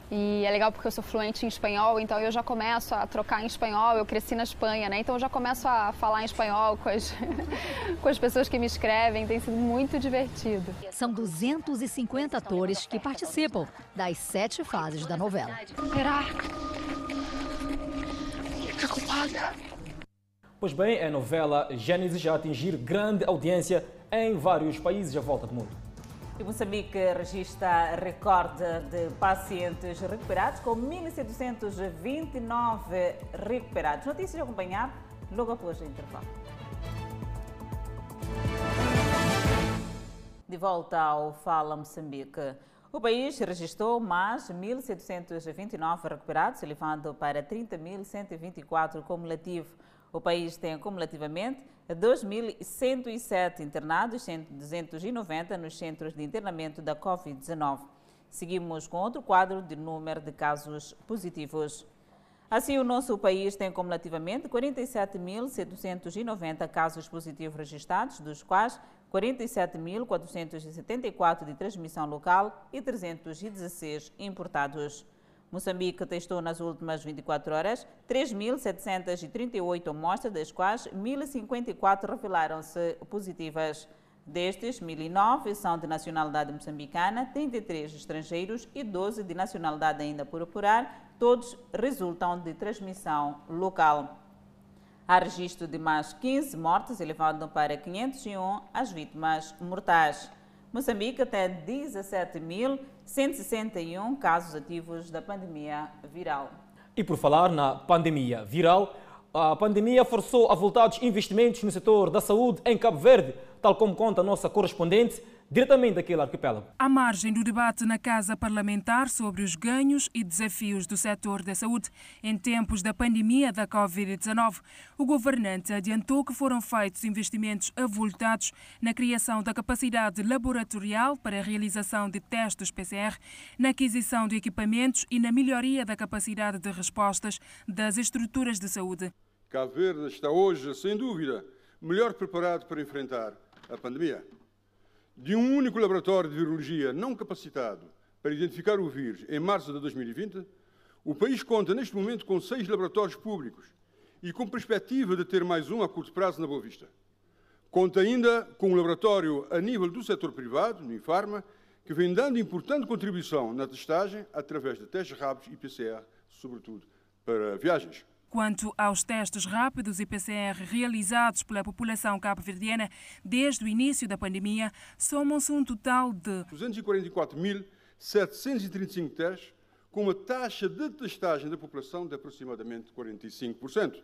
E é legal porque eu sou fluente em espanhol, então eu já começo a trocar em espanhol. Eu cresci na Espanha, né? Então eu já começo a falar em espanhol com as, com as pessoas que me escrevem. Tem sido muito divertido. São 250 atores que participam das sete fases da novela. preocupada. Pois bem, a novela Gênesis já atingir grande audiência em vários países à volta do mundo. E Moçambique registra recorde de pacientes recuperados, com 1.729 recuperados. Notícias a acompanhar logo após o intervalo. De volta ao Fala Moçambique. O país registrou mais 1.729 recuperados, elevando para 30.124 cumulativo. O país tem cumulativamente 2.107 internados, sendo 290 nos centros de internamento da Covid-19. Seguimos com outro quadro de número de casos positivos. Assim, o nosso país tem cumulativamente 47.790 casos positivos registrados, dos quais 47.474 de transmissão local e 316 importados. Moçambique testou nas últimas 24 horas 3.738 amostras, das quais 1.054 revelaram-se positivas. Destes, 1.009 são de nacionalidade moçambicana, 33 estrangeiros e 12 de nacionalidade ainda por apurar, todos resultam de transmissão local. Há registro de mais 15 mortes, elevando para 501 as vítimas mortais. Moçambique tem 17.161 casos ativos da pandemia viral. E por falar na pandemia viral, a pandemia forçou a voltados investimentos no setor da saúde em Cabo Verde, tal como conta a nossa correspondente diretamente daquele arquipélago. À margem do debate na Casa Parlamentar sobre os ganhos e desafios do setor da saúde em tempos da pandemia da Covid-19, o governante adiantou que foram feitos investimentos avultados na criação da capacidade laboratorial para a realização de testes PCR, na aquisição de equipamentos e na melhoria da capacidade de respostas das estruturas de saúde. Cabo Verde está hoje, sem dúvida, melhor preparado para enfrentar a pandemia de um único laboratório de virologia não capacitado para identificar o vírus em março de 2020, o país conta neste momento com seis laboratórios públicos e com perspectiva de ter mais um a curto prazo na Boa Vista. Conta ainda com um laboratório a nível do setor privado, no Infarma, que vem dando importante contribuição na testagem através de testes rápidos e PCR, sobretudo para viagens. Quanto aos testes rápidos e PCR realizados pela população cabo-verdiana desde o início da pandemia, somam-se um total de 244.735 testes, com uma taxa de testagem da população de aproximadamente 45%.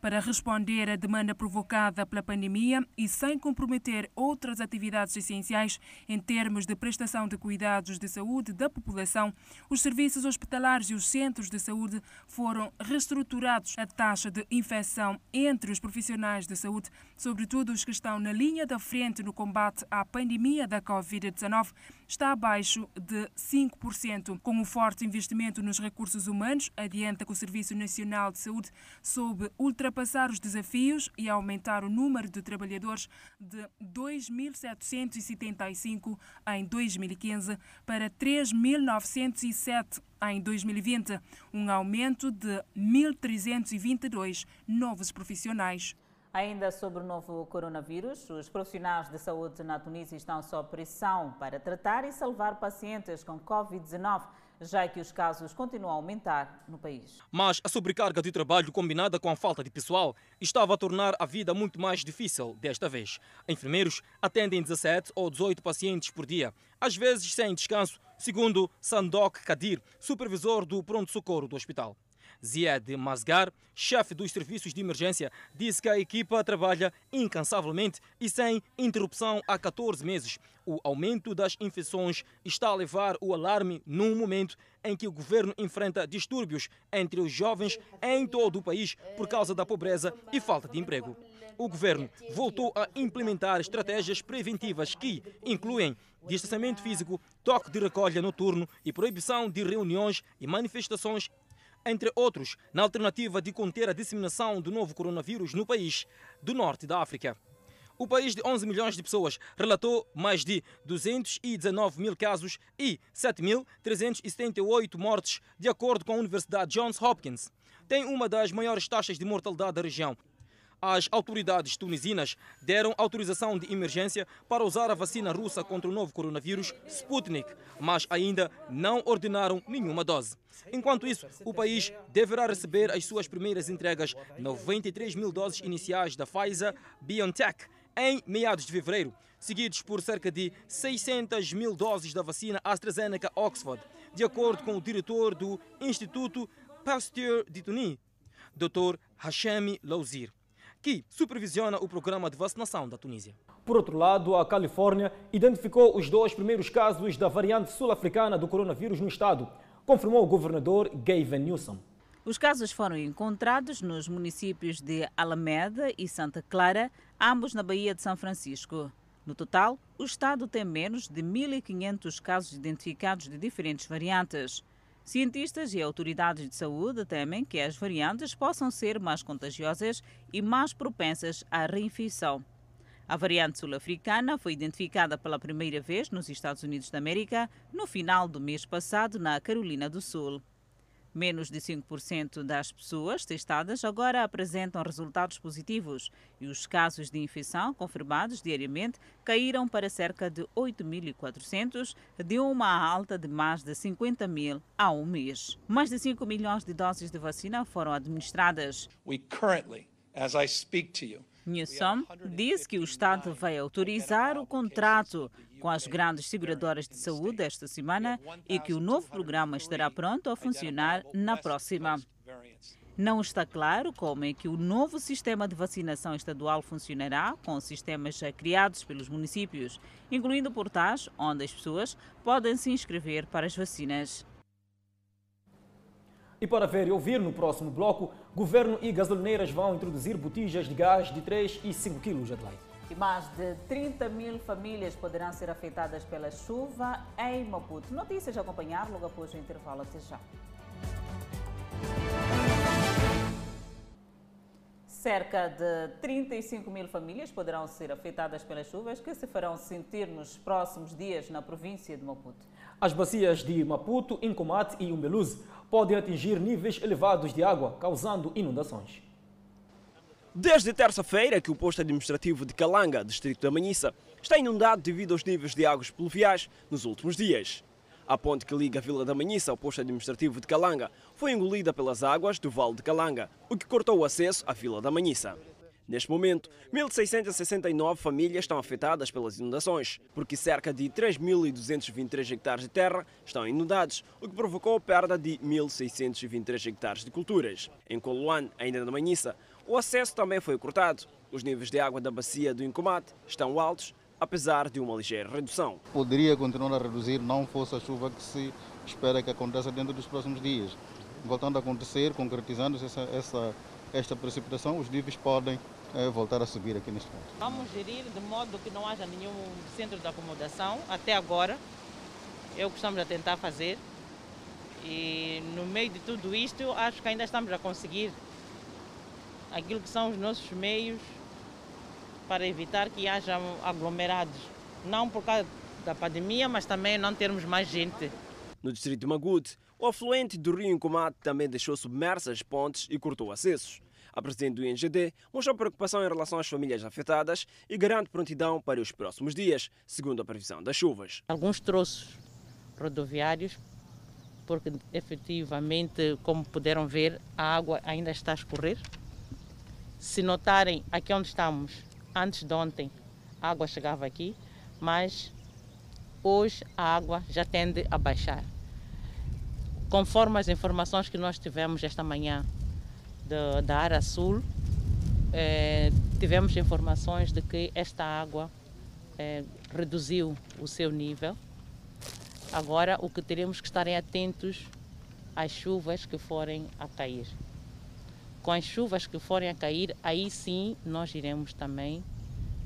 Para responder à demanda provocada pela pandemia e sem comprometer outras atividades essenciais em termos de prestação de cuidados de saúde da população, os serviços hospitalares e os centros de saúde foram reestruturados. A taxa de infecção entre os profissionais de saúde, sobretudo os que estão na linha da frente no combate à pandemia da Covid-19, está abaixo de 5%. Com o forte investimento nos recursos humanos, adianta que o Serviço Nacional de Saúde soube ultrapassar os desafios e aumentar o número de trabalhadores de 2.775 em 2015 para 3.907 em 2020, um aumento de 1.322 novos profissionais. Ainda sobre o novo coronavírus, os profissionais de saúde na Tunísia estão sob pressão para tratar e salvar pacientes com Covid-19 já que os casos continuam a aumentar no país. Mas a sobrecarga de trabalho combinada com a falta de pessoal estava a tornar a vida muito mais difícil desta vez. Enfermeiros atendem 17 ou 18 pacientes por dia, às vezes sem descanso, segundo Sandok Kadir, supervisor do pronto-socorro do hospital. Ziad Masgar, chefe dos serviços de emergência, disse que a equipa trabalha incansavelmente e sem interrupção há 14 meses. O aumento das infecções está a levar o alarme num momento em que o governo enfrenta distúrbios entre os jovens em todo o país por causa da pobreza e falta de emprego. O governo voltou a implementar estratégias preventivas que incluem distanciamento físico, toque de recolha noturno e proibição de reuniões e manifestações entre outros, na alternativa de conter a disseminação do novo coronavírus no país do norte da África. O país de 11 milhões de pessoas relatou mais de 219 mil casos e 7.378 mortes, de acordo com a Universidade Johns Hopkins. Tem uma das maiores taxas de mortalidade da região. As autoridades tunisinas deram autorização de emergência para usar a vacina russa contra o novo coronavírus Sputnik, mas ainda não ordenaram nenhuma dose. Enquanto isso, o país deverá receber as suas primeiras entregas, 93 mil doses iniciais da Pfizer BioNTech, em meados de fevereiro, seguidos por cerca de 600 mil doses da vacina AstraZeneca Oxford, de acordo com o diretor do Instituto Pasteur de Tunis, Dr. Hashemi Lauzir que supervisiona o programa de vacinação da Tunísia. Por outro lado, a Califórnia identificou os dois primeiros casos da variante sul-africana do coronavírus no estado, confirmou o governador Gavin Newsom. Os casos foram encontrados nos municípios de Alameda e Santa Clara, ambos na Baía de São Francisco. No total, o estado tem menos de 1.500 casos identificados de diferentes variantes. Cientistas e autoridades de saúde temem que as variantes possam ser mais contagiosas e mais propensas à reinfecção. A variante sul-africana foi identificada pela primeira vez nos Estados Unidos da América no final do mês passado na Carolina do Sul. Menos de 5% das pessoas testadas agora apresentam resultados positivos e os casos de infecção confirmados diariamente caíram para cerca de 8.400, de uma alta de mais de 50 mil há um mês. Mais de 5 milhões de doses de vacina foram administradas. We currently, as I speak to you, Newsom diz que o Estado vai autorizar o contrato com as grandes seguradoras de saúde esta semana e que o novo programa estará pronto a funcionar na próxima. Não está claro como é que o novo sistema de vacinação estadual funcionará com sistemas já criados pelos municípios, incluindo portais onde as pessoas podem se inscrever para as vacinas. E para ver e ouvir no próximo bloco, governo e gasolineiras vão introduzir botijas de gás de 3 e 5 quilos, Adelaide. E mais de 30 mil famílias poderão ser afetadas pela chuva em Maputo. Notícias a acompanhar logo após o intervalo. Até já. Cerca de 35 mil famílias poderão ser afetadas pelas chuvas que se farão sentir nos próximos dias na província de Maputo. As bacias de Maputo, Incomate e Umbeluze podem atingir níveis elevados de água, causando inundações. Desde terça-feira que o posto administrativo de Calanga, distrito da Manhissa, está inundado devido aos níveis de águas pluviais nos últimos dias. A ponte que liga a Vila da Manhissa ao posto administrativo de Calanga foi engolida pelas águas do Vale de Calanga, o que cortou o acesso à Vila da Manhissa. Neste momento, 1.669 famílias estão afetadas pelas inundações, porque cerca de 3.223 hectares de terra estão inundados, o que provocou a perda de 1.623 hectares de culturas. Em Coloane, ainda na Manhissa, o acesso também foi cortado. Os níveis de água da bacia do Incomate estão altos, apesar de uma ligeira redução. Poderia continuar a reduzir, não fosse a chuva que se espera que aconteça dentro dos próximos dias. Voltando a acontecer, concretizando essa, essa, esta precipitação, os níveis podem é, voltar a subir aqui neste ponto. Vamos gerir de modo que não haja nenhum centro de acomodação até agora. É o que estamos a tentar fazer. E no meio de tudo isto, acho que ainda estamos a conseguir aquilo que são os nossos meios para evitar que haja aglomerados. Não por causa da pandemia, mas também não termos mais gente. No distrito de Magude, o afluente do rio Incomate também deixou submersas pontes e cortou acessos. A presidente do INGD mostrou preocupação em relação às famílias afetadas e garante prontidão para os próximos dias, segundo a previsão das chuvas. Alguns troços rodoviários, porque efetivamente, como puderam ver, a água ainda está a escorrer. Se notarem aqui onde estamos, antes de ontem, a água chegava aqui, mas hoje a água já tende a baixar. Conforme as informações que nós tivemos esta manhã da, da área sul, eh, tivemos informações de que esta água eh, reduziu o seu nível. Agora, o que teremos que estar atentos às chuvas que forem a cair. Com as chuvas que forem a cair, aí sim nós iremos também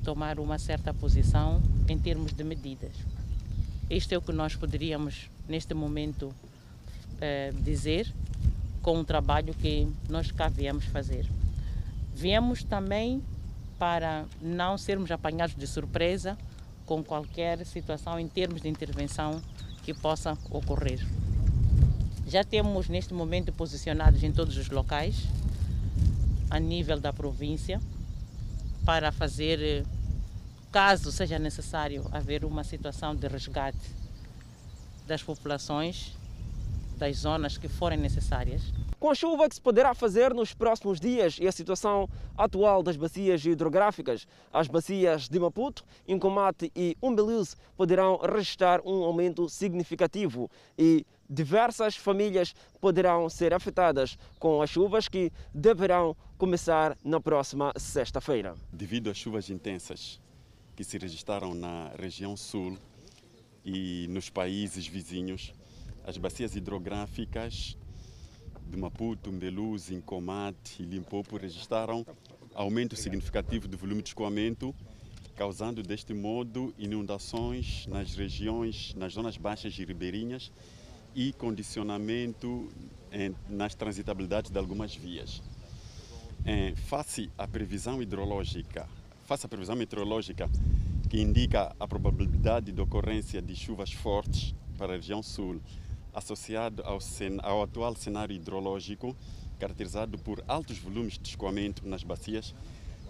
tomar uma certa posição em termos de medidas. Este é o que nós poderíamos, neste momento, eh, dizer com o trabalho que nós cá viemos fazer. Viemos também para não sermos apanhados de surpresa com qualquer situação em termos de intervenção que possa ocorrer. Já temos neste momento posicionados em todos os locais, a nível da província, para fazer, caso seja necessário haver uma situação de resgate das populações das zonas que forem necessárias. Com a chuva que se poderá fazer nos próximos dias e a situação atual das bacias hidrográficas, as bacias de Maputo, Incomate e Umbeluz poderão registrar um aumento significativo e diversas famílias poderão ser afetadas com as chuvas que deverão começar na próxima sexta-feira. Devido às chuvas intensas que se registraram na região sul e nos países vizinhos, as bacias hidrográficas de Maputo, Mbeluz, Incomate e Limpopo registraram aumento significativo do volume de escoamento, causando deste modo inundações nas regiões, nas zonas baixas e ribeirinhas e condicionamento em, nas transitabilidades de algumas vias. Em, face à previsão hidrológica, face à previsão meteorológica que indica a probabilidade de ocorrência de chuvas fortes para a região sul associado ao, ao atual cenário hidrológico, caracterizado por altos volumes de escoamento nas bacias,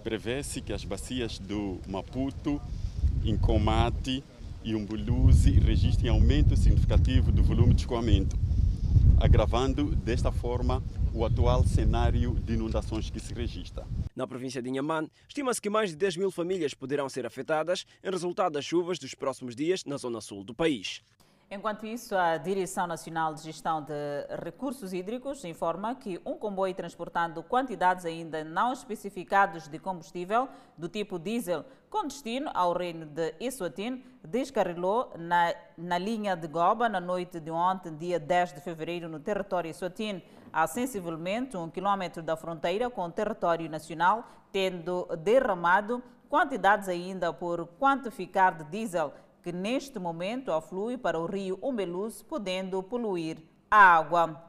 prevê-se que as bacias do Maputo, Incomate e Umbuluzi registrem aumento significativo do volume de escoamento, agravando desta forma o atual cenário de inundações que se registra. Na província de Inhaman, estima-se que mais de 10 mil famílias poderão ser afetadas em resultado das chuvas dos próximos dias na zona sul do país. Enquanto isso, a Direção Nacional de Gestão de Recursos Hídricos informa que um comboio transportando quantidades ainda não especificadas de combustível do tipo diesel com destino ao reino de Eswatini descarrilou na, na linha de Goba na noite de ontem, dia 10 de fevereiro, no território Eswatini, a sensivelmente um quilômetro da fronteira com o território nacional, tendo derramado quantidades ainda por quantificar de diesel que neste momento aflui para o rio Umbeluz, podendo poluir a água.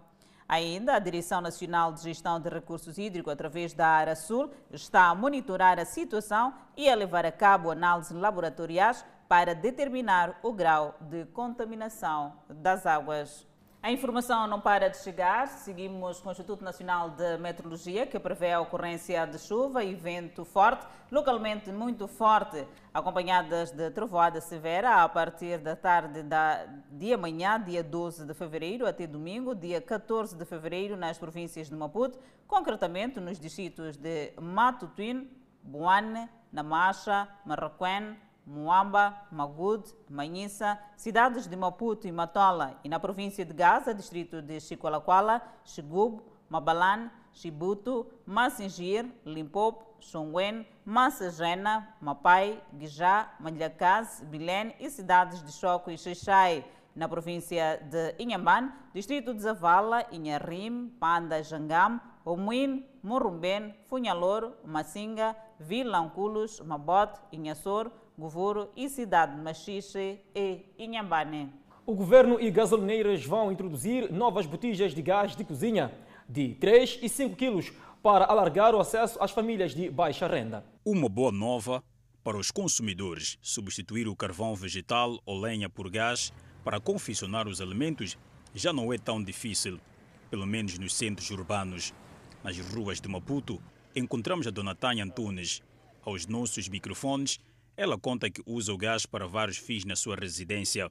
Ainda, a Direção Nacional de Gestão de Recursos Hídricos, através da ARA Sul, está a monitorar a situação e a levar a cabo análises laboratoriais para determinar o grau de contaminação das águas. A informação não para de chegar. Seguimos com o Instituto Nacional de Meteorologia, que prevê a ocorrência de chuva e vento forte, localmente muito forte, acompanhadas de trovoada severa a partir da tarde da, de amanhã, dia 12 de fevereiro, até domingo, dia 14 de fevereiro, nas províncias de Maputo, concretamente nos distritos de Matutuin, Buane, Namacha, Marraquém, Muamba, Magud, Manhissa, cidades de Maputo e Matola e na província de Gaza, distrito de Chicoalaquala, Xigub, Mabalan, Chibuto, Massingir, Limpopo, Xongwen, Massagena, Mapai, Guijá, Malhacase, Bilene e cidades de Choco e Xixai. Na província de Inhamban, distrito de Zavala, Inharim, Panda, Jangam, Omuin, Morumben, Funhalor, Massinga, Vila Anculos, Mabote, Inhassor, Govoro e cidade de Machixe e Inhambane. O governo e gasolineiras vão introduzir novas botijas de gás de cozinha de 3 e 5 quilos para alargar o acesso às famílias de baixa renda. Uma boa nova para os consumidores. Substituir o carvão vegetal ou lenha por gás para confeccionar os alimentos já não é tão difícil, pelo menos nos centros urbanos. Nas ruas de Maputo, encontramos a dona Tânia Antunes. Aos nossos microfones, ela conta que usa o gás para vários fins na sua residência,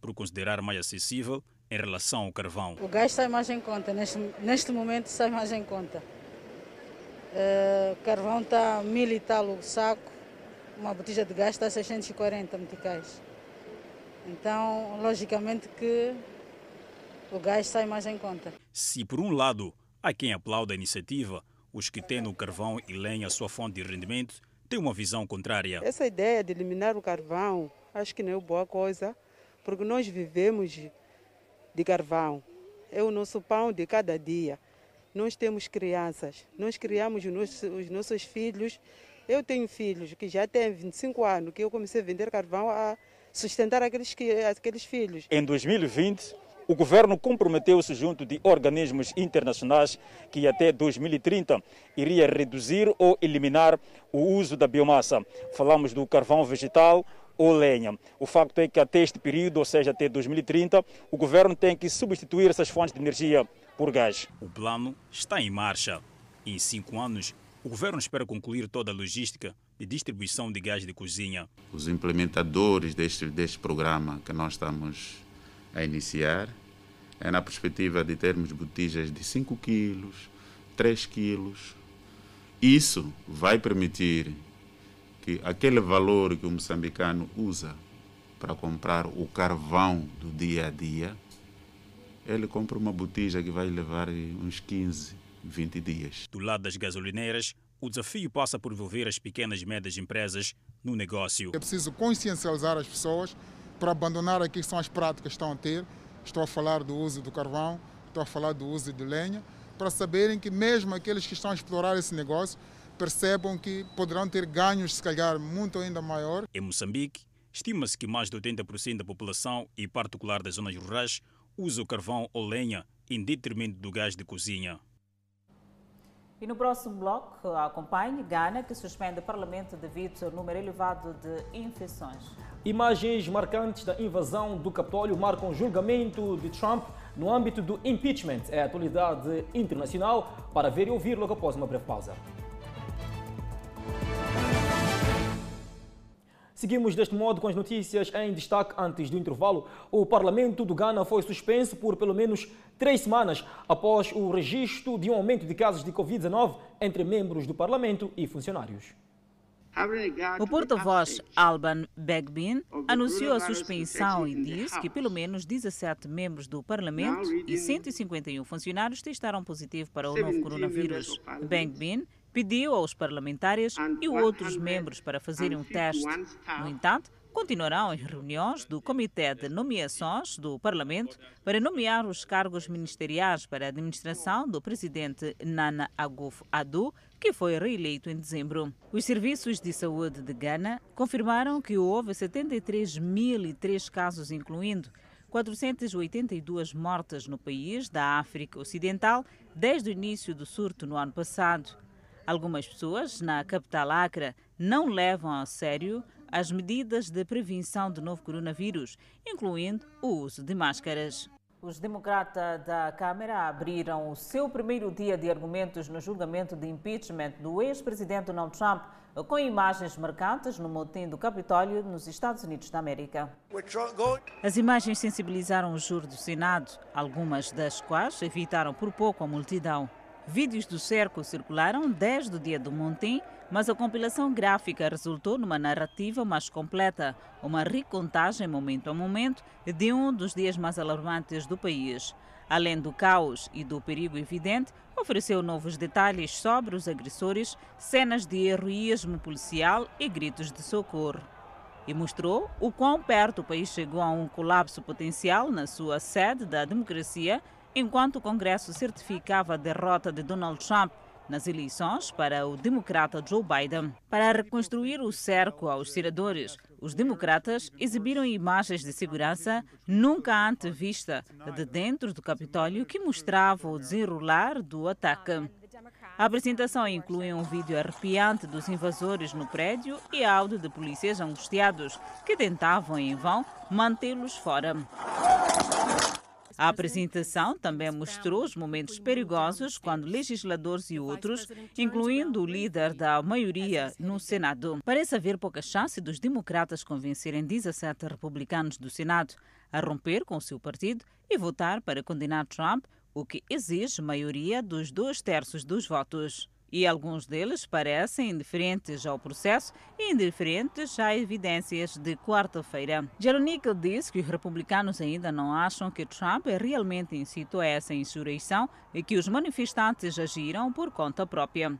por considerar mais acessível em relação ao carvão. O gás sai mais em conta, neste, neste momento sai mais em conta. Uh, carvão está mil e tal o saco, uma botija de gás está 640 meticais. Então, logicamente que o gás sai mais em conta. Se por um lado há quem aplauda a iniciativa, os que têm no carvão e lenha a sua fonte de rendimento têm uma visão contrária. Essa ideia de eliminar o carvão acho que não é boa coisa, porque nós vivemos de carvão. É o nosso pão de cada dia. Nós temos crianças, nós criamos os nossos, os nossos filhos. Eu tenho filhos que já têm 25 anos, que eu comecei a vender carvão a sustentar aqueles, aqueles filhos. Em 2020, o governo comprometeu-se junto de organismos internacionais que até 2030 iria reduzir ou eliminar o uso da biomassa. Falamos do carvão vegetal, ou lenha. O facto é que até este período, ou seja, até 2030, o governo tem que substituir essas fontes de energia por gás. O plano está em marcha. Em cinco anos, o governo espera concluir toda a logística de distribuição de gás de cozinha. Os implementadores deste, deste programa que nós estamos a iniciar é na perspectiva de termos botijas de 5 quilos, 3 quilos. Isso vai permitir que aquele valor que o moçambicano usa para comprar o carvão do dia a dia, ele compra uma botija que vai levar uns 15, 20 dias. Do lado das gasolineiras, o desafio passa por envolver as pequenas e médias empresas no negócio. É preciso consciencializar as pessoas para abandonar que são as práticas que estão a ter. Estou a falar do uso do carvão, estou a falar do uso de lenha, para saberem que mesmo aqueles que estão a explorar esse negócio percebam que poderão ter ganhos, se calhar, muito ainda maior. Em Moçambique, estima-se que mais de 80% da população, e particular das zonas rurais, usa o carvão ou lenha em detrimento do gás de cozinha. E no próximo bloco, acompanhe Gana, que suspende o Parlamento devido ao número elevado de infecções. Imagens marcantes da invasão do Capitólio marcam o julgamento de Trump no âmbito do impeachment. É a atualidade internacional para ver e ouvir logo após uma breve pausa. Seguimos deste modo com as notícias em destaque antes do intervalo. O Parlamento do Ghana foi suspenso por pelo menos três semanas após o registro de um aumento de casos de Covid-19 entre membros do Parlamento e funcionários. O porta-voz Alban Begbin anunciou a suspensão e disse que pelo menos 17 membros do Parlamento e 151 funcionários testaram positivo para o novo coronavírus. Begbin pediu aos parlamentares e outros membros para fazerem um teste. No entanto, continuarão em reuniões do Comitê de Nomeações do Parlamento para nomear os cargos ministeriais para a administração do presidente Nana Akufo-Addo, que foi reeleito em dezembro. Os serviços de saúde de Gana confirmaram que houve 73.003 casos, incluindo 482 mortes no país da África Ocidental desde o início do surto no ano passado. Algumas pessoas na capital Acre não levam a sério as medidas de prevenção do novo coronavírus, incluindo o uso de máscaras. Os democratas da Câmara abriram o seu primeiro dia de argumentos no julgamento de impeachment do ex-presidente Donald Trump, com imagens marcantes no motim do Capitólio nos Estados Unidos da América. As imagens sensibilizaram o júri do Senado, algumas das quais evitaram por pouco a multidão. Vídeos do cerco circularam desde o dia do Montim, mas a compilação gráfica resultou numa narrativa mais completa, uma recontagem momento a momento de um dos dias mais alarmantes do país. Além do caos e do perigo evidente, ofereceu novos detalhes sobre os agressores, cenas de heroísmo policial e gritos de socorro. E mostrou o quão perto o país chegou a um colapso potencial na sua sede da democracia, enquanto o Congresso certificava a derrota de Donald Trump nas eleições para o democrata Joe Biden. Para reconstruir o cerco aos tiradores, os democratas exibiram imagens de segurança nunca antes vista de dentro do Capitólio que mostrava o desenrolar do ataque. A apresentação inclui um vídeo arrepiante dos invasores no prédio e áudio de polícias angustiados que tentavam em vão mantê-los fora. A apresentação também mostrou os momentos perigosos quando legisladores e outros, incluindo o líder da maioria no Senado, parece haver pouca chance dos democratas convencerem 17 republicanos do Senado a romper com o seu partido e votar para condenar Trump, o que exige maioria dos dois terços dos votos e alguns deles parecem indiferentes ao processo e indiferentes às evidências de quarta-feira. Jeronico disse que os republicanos ainda não acham que Trump realmente incitou essa insurreição e que os manifestantes agiram por conta própria.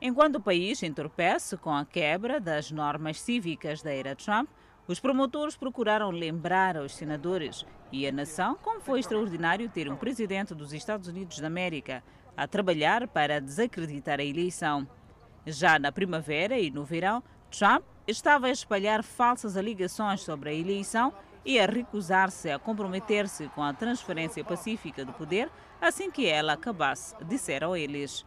Enquanto o país entorpece com a quebra das normas cívicas da era Trump, os promotores procuraram lembrar aos senadores e à nação como foi extraordinário ter um presidente dos Estados Unidos da América a trabalhar para desacreditar a eleição. Já na primavera e no verão, Trump estava a espalhar falsas alegações sobre a eleição e a recusar-se a comprometer-se com a transferência pacífica do poder assim que ela acabasse, disseram eles.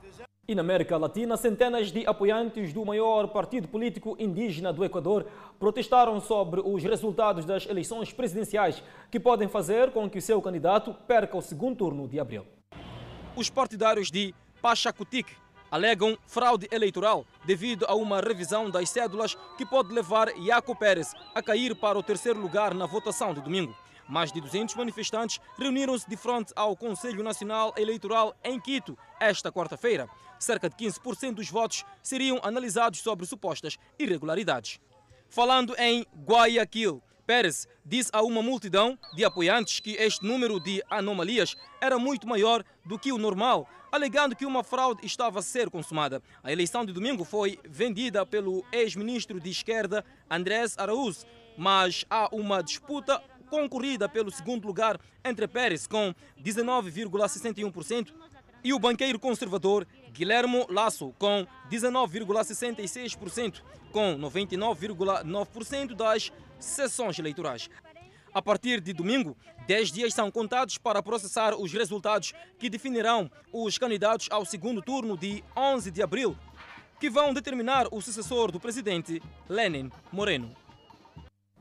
E na América Latina, centenas de apoiantes do maior partido político indígena do Equador protestaram sobre os resultados das eleições presidenciais que podem fazer com que seu candidato perca o segundo turno de abril. Os partidários de Pachacutic alegam fraude eleitoral devido a uma revisão das cédulas que pode levar Iaco Pérez a cair para o terceiro lugar na votação de domingo. Mais de 200 manifestantes reuniram-se de frente ao Conselho Nacional Eleitoral em Quito esta quarta-feira. Cerca de 15% dos votos seriam analisados sobre supostas irregularidades. Falando em Guayaquil, Pérez disse a uma multidão de apoiantes que este número de anomalias era muito maior do que o normal, alegando que uma fraude estava a ser consumada. A eleição de domingo foi vendida pelo ex-ministro de esquerda Andrés Araúz, mas há uma disputa concorrida pelo segundo lugar entre Pérez com 19,61% e o banqueiro conservador Guilhermo Lasso com 19,66%, com 99,9% das sessões eleitorais. A partir de domingo, 10 dias são contados para processar os resultados que definirão os candidatos ao segundo turno de 11 de abril, que vão determinar o sucessor do presidente, Lenin Moreno.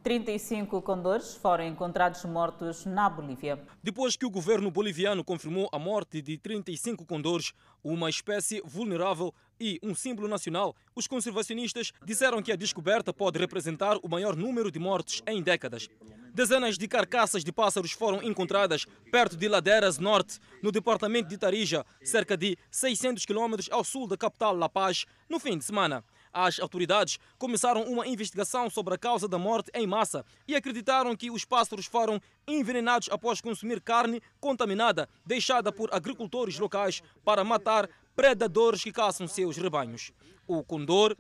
35 condores foram encontrados mortos na Bolívia. Depois que o governo boliviano confirmou a morte de 35 condores, uma espécie vulnerável e um símbolo nacional, os conservacionistas disseram que a descoberta pode representar o maior número de mortes em décadas. Dezenas de carcaças de pássaros foram encontradas perto de Ladeiras Norte, no departamento de Tarija, cerca de 600 quilômetros ao sul da capital La Paz, no fim de semana. As autoridades começaram uma investigação sobre a causa da morte em massa e acreditaram que os pássaros foram envenenados após consumir carne contaminada deixada por agricultores locais para matar predadores que caçam seus rebanhos. O condor,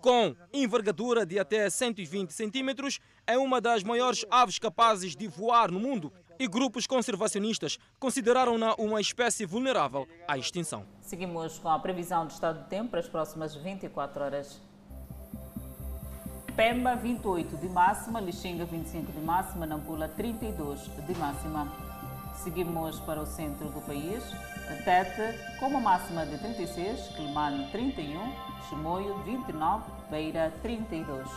com envergadura de até 120 centímetros, é uma das maiores aves capazes de voar no mundo e grupos conservacionistas consideraram-na uma espécie vulnerável à extinção. Seguimos com a previsão do estado do tempo para as próximas 24 horas. Pemba 28 de máxima, Lixinga 25 de máxima, Nampula 32 de máxima. Seguimos para o centro do país, Tete com uma máxima de 36, Quilmane 31, Chimoio 29, Beira 32.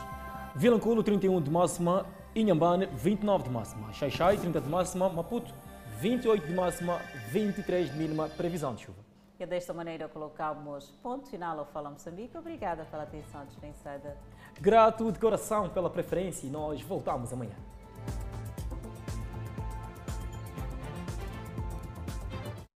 Vilanculo 31 de máxima, Inhambane 29 de máxima, Xaixai 30 de máxima, Maputo 28 de máxima, 23 de mínima, previsão de chuva. E desta maneira colocamos ponto final ao Fala Moçambique. Obrigada pela atenção dispensada. Grato de coração pela preferência e nós voltamos amanhã.